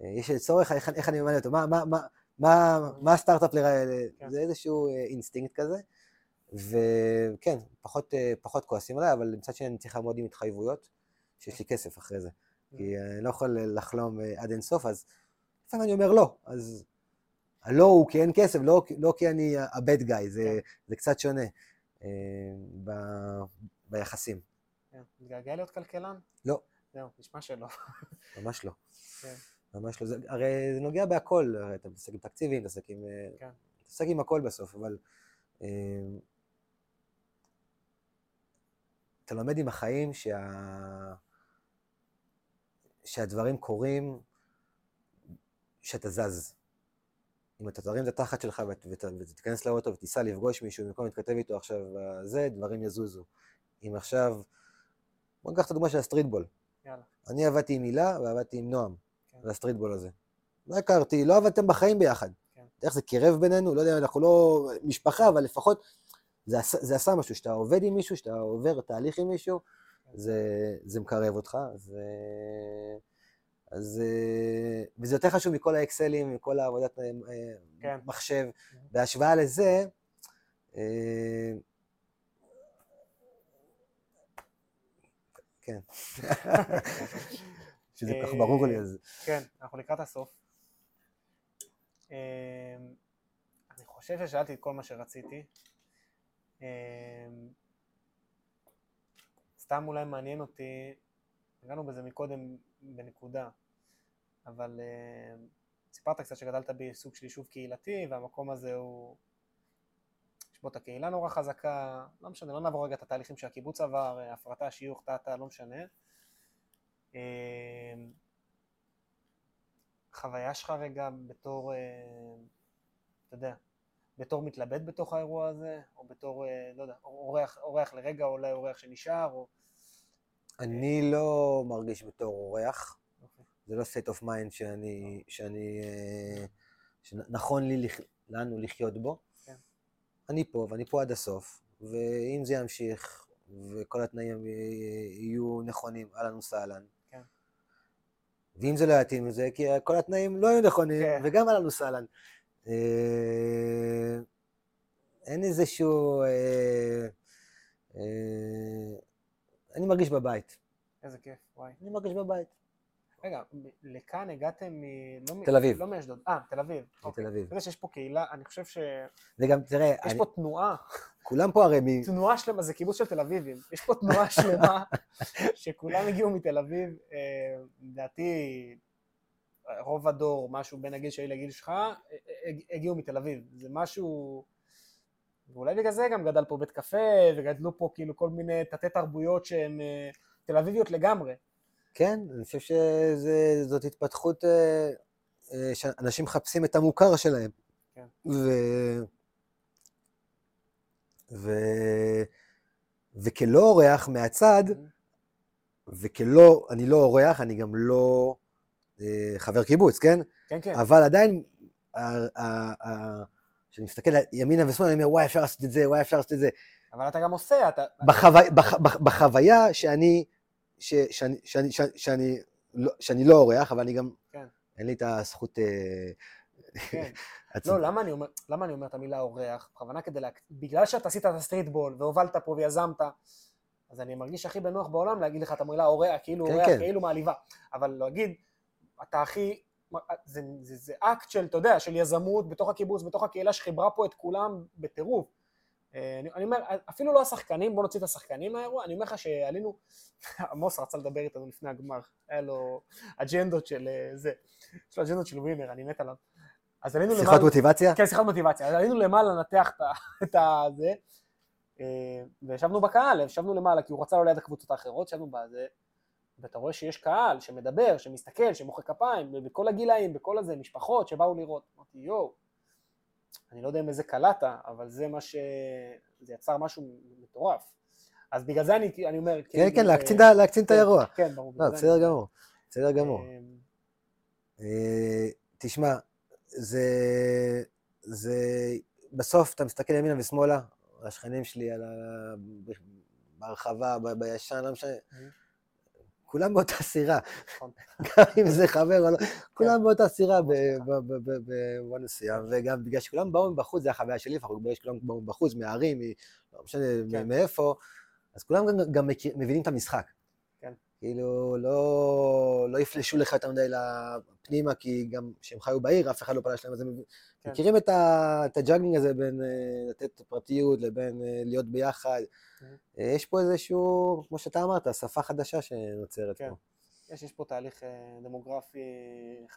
יש לי צורך, איך, איך אני ממלא אותו, מה, מה, מה, מה, מה הסטארט-אפ הלאה, כן. זה איזשהו אינסטינקט כזה. וכן, פחות, אה, פחות כועסים עליי, אבל מצד שני אני צריך לעמוד עם התחייבויות, שיש לי כסף אחרי זה. כי אני לא יכול לחלום אה, עד אינסוף, אז לפעמים אני אומר לא, אז הלא הוא כי אין כסף, לא, לא כי אני ה-bad guy, זה, כן. זה קצת שונה אה, ב, ביחסים, כן. מתגעגע להיות כלכלן? לא. זהו, נשמע שלא. [laughs] ממש לא. כן. ממש לא, זה, הרי זה נוגע בהכל, הרי אתה מתעסק עם תקציבים, מתעסק עם, אה, כן. מתעסק עם הכל בסוף, אבל אה, אתה לומד עם החיים שה... שהדברים קורים, שאתה זז. אם אתה תרים את התחת שלך ות- ות- ותיכנס לאוטו ותיסע לפגוש מישהו במקום להתכתב איתו עכשיו, זה, דברים יזוזו. אם עכשיו בוא ניקח את הדוגמה של הסטריטבול. יאללה. אני עבדתי עם הילה ועבדתי עם נועם, כן. על הסטריטבול הזה. לא הכרתי, לא עבדתם בחיים ביחד. כן. איך זה קירב בינינו? לא יודע, אנחנו לא משפחה, אבל לפחות זה זה עשה משהו, שאתה עובד עם מישהו, שאתה עובר תהליך עם מישהו, כן. זה, זה מקרב אותך. זה... אז... אה, וזה יותר חשוב מכל האקסלים, מכל העבודת אה, כן. מחשב. בהשוואה לזה, אה, כן. [laughs] שזה כל כך ברור לי, אז... כן, אנחנו לקראת הסוף. אני חושב ששאלתי את כל מה שרציתי. אמ, סתם אולי מעניין אותי, נגענו בזה מקודם בנקודה, אבל אמ, סיפרת קצת שגדלת בסוג של יישוב קהילתי, והמקום הזה הוא... יש בו את הקהילה נורא חזקה, לא משנה, לא נעבור רגע את התהליכים שהקיבוץ עבר, אה, הפרטה, שיוך, טאטה, לא משנה. אמ, חוויה שלך רגע בתור, אתה יודע, בתור מתלבט בתוך האירוע הזה, או בתור, אה, לא יודע, אורח, אורח לרגע, או אולי אורח שנשאר, או... אני לא מרגיש בתור אורח, אוקיי. זה לא state of mind שאני, שאני, אה, שנכון לי, לנו לחיות בו. כן. אני פה, ואני פה עד הסוף, ואם זה ימשיך, וכל התנאים יהיו נכונים, אהלן וסהלן. כן. ואם זה לא יתאים לזה, כי כל התנאים לא היו נכונים, כן. וגם אהלן וסהלן. אה, אין איזשהו... אה, אה, אני מרגיש בבית. איזה כיף, וואי. אני מרגיש בבית. רגע, לכאן הגעתם מ... לא תל אביב. לא מאשדוד. אה, תל אביב. אוקיי. מתל אביב. אתה יודע שיש פה קהילה, אני חושב שיש וגם, תראה, אני, פה תנועה, כולם פה הרי מ... תנועה שלמה, זה קיבוץ של תל אביבים. יש פה תנועה שלמה [laughs] שכולם הגיעו מתל אביב, לדעתי רוב הדור, משהו בין הגיל שלי לגיל שלך, הגיעו מתל אביב. זה משהו... ואולי בגלל זה גם גדל פה בית קפה, וגדלו פה כאילו כל מיני תתי תרבויות שהן אה, תל אביביות לגמרי. כן, אני חושב שזאת התפתחות אה, אה, שאנשים מחפשים את המוכר שלהם. כן. ו... ו... וכלא אורח מהצד, וכלא, אני לא אורח, אני גם לא חבר קיבוץ, כן? כן, כן. אבל עדיין, כשאני מסתכל ימינה ושמאלה, אני אומר, וואי, אפשר לעשות את זה, וואי, אפשר לעשות את זה. אבל אתה גם עושה, אתה... בחוו- בח- בח- בחוויה שאני, ש- שאני, שאני, שאני, שאני, לא, שאני לא אורח, אבל אני גם, כן. אין לי את הזכות... אה, כן. [laughs] לא, למה אני אומר, למה אני אומר את המילה אורח? בכוונה כדי לה... בגלל שאתה עשית את הסטריטבול והובלת פה ויזמת, אז אני מרגיש הכי בנוח בעולם להגיד לך את המילה אורח, כאילו כן, אורח, כן. כאילו מעליבה. אבל להגיד, אתה הכי... זה, זה, זה אקט של, אתה יודע, של יזמות בתוך הקיבוץ, בתוך הקהילה שחיברה פה את כולם בטירוף. אה, אני, אני אומר, אפילו לא השחקנים, בוא נוציא את השחקנים מהאירוע, אני אומר לך שעלינו, [laughs] עמוס רצה לדבר איתנו לפני הגמר, היה לו אג'נדות של אה, זה, יש לו אג'נדות של ווינר, אני מת עליו. אז עלינו שיחות מוטיבציה? כן, שיחת מוטיבציה. אז עלינו למעלה לנתח את ה- [laughs] הזה, אה, וישבנו בקהל, ישבנו למעלה, כי הוא רצה לא ליד הקבוצות האחרות, ישבנו בזה, ואתה רואה שיש קהל שמדבר, שמסתכל, שמוחא כפיים, בכל הגילאים, בכל הזה, משפחות שבאו לראות. אמרתי, יואו, אני לא יודע אם איזה קלטת, אבל זה מה ש... זה יצר משהו מטורף. אז בגלל זה אני, אני אומר, כן, כאילו, כן, אה, להקצין את- להקצין את כן, האירוע. כן, ברור. לא, זה בסדר גמור. בסדר גמור. אה, אה, תשמע, זה... זה... בסוף אתה מסתכל ימינה ושמאלה, על השכנים שלי, על ה... בהרחבה, בישן, לא משנה. כולם באותה סירה, נכון. גם אם זה חבר או לא, [laughs] כולם באותה סירה במובן מסוים, וגם בגלל שכולם באו מבחוץ, זו החוויה שלי לפחות, בגלל שכולם באו מבחוץ, מהערים, לא משנה כן. מאיפה, אז כולם גם- מבינים את המשחק. כן. כאילו, לא, לא יפלשו לך יותר מדי לפנימה, כי גם כשהם חיו בעיר, אף אחד לא פלש להם, אז הם כן. מכירים את, ה, את ה juggling הזה בין אה, לתת פרטיות לבין אה, להיות ביחד. אה, יש פה איזשהו, כמו שאתה אמרת, שפה חדשה שנוצרת כן. פה. יש, יש פה תהליך דמוגרפי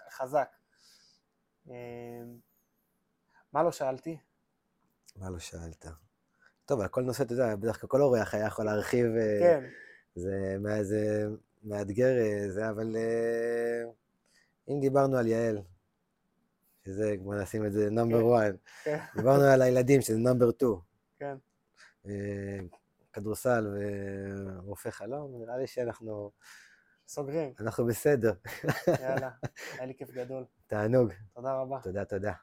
חזק. מה לא שאלתי? מה לא שאלת? טוב, על כל נושא, אתה יודע, בדרך כלל כל אורח היה יכול להרחיב, כן, זה, זה מאתגר, אה, זה, אבל אה, אם דיברנו על יעל, שזה, בוא נשים את זה נאמבר כן. 1, כן, דיברנו על הילדים, שזה נאמבר 2. כן. כדורסל ורופא חלום, נראה לי שאנחנו סוגרים. אנחנו בסדר. יאללה, היה לי כיף גדול. תענוג. תודה רבה. תודה, תודה.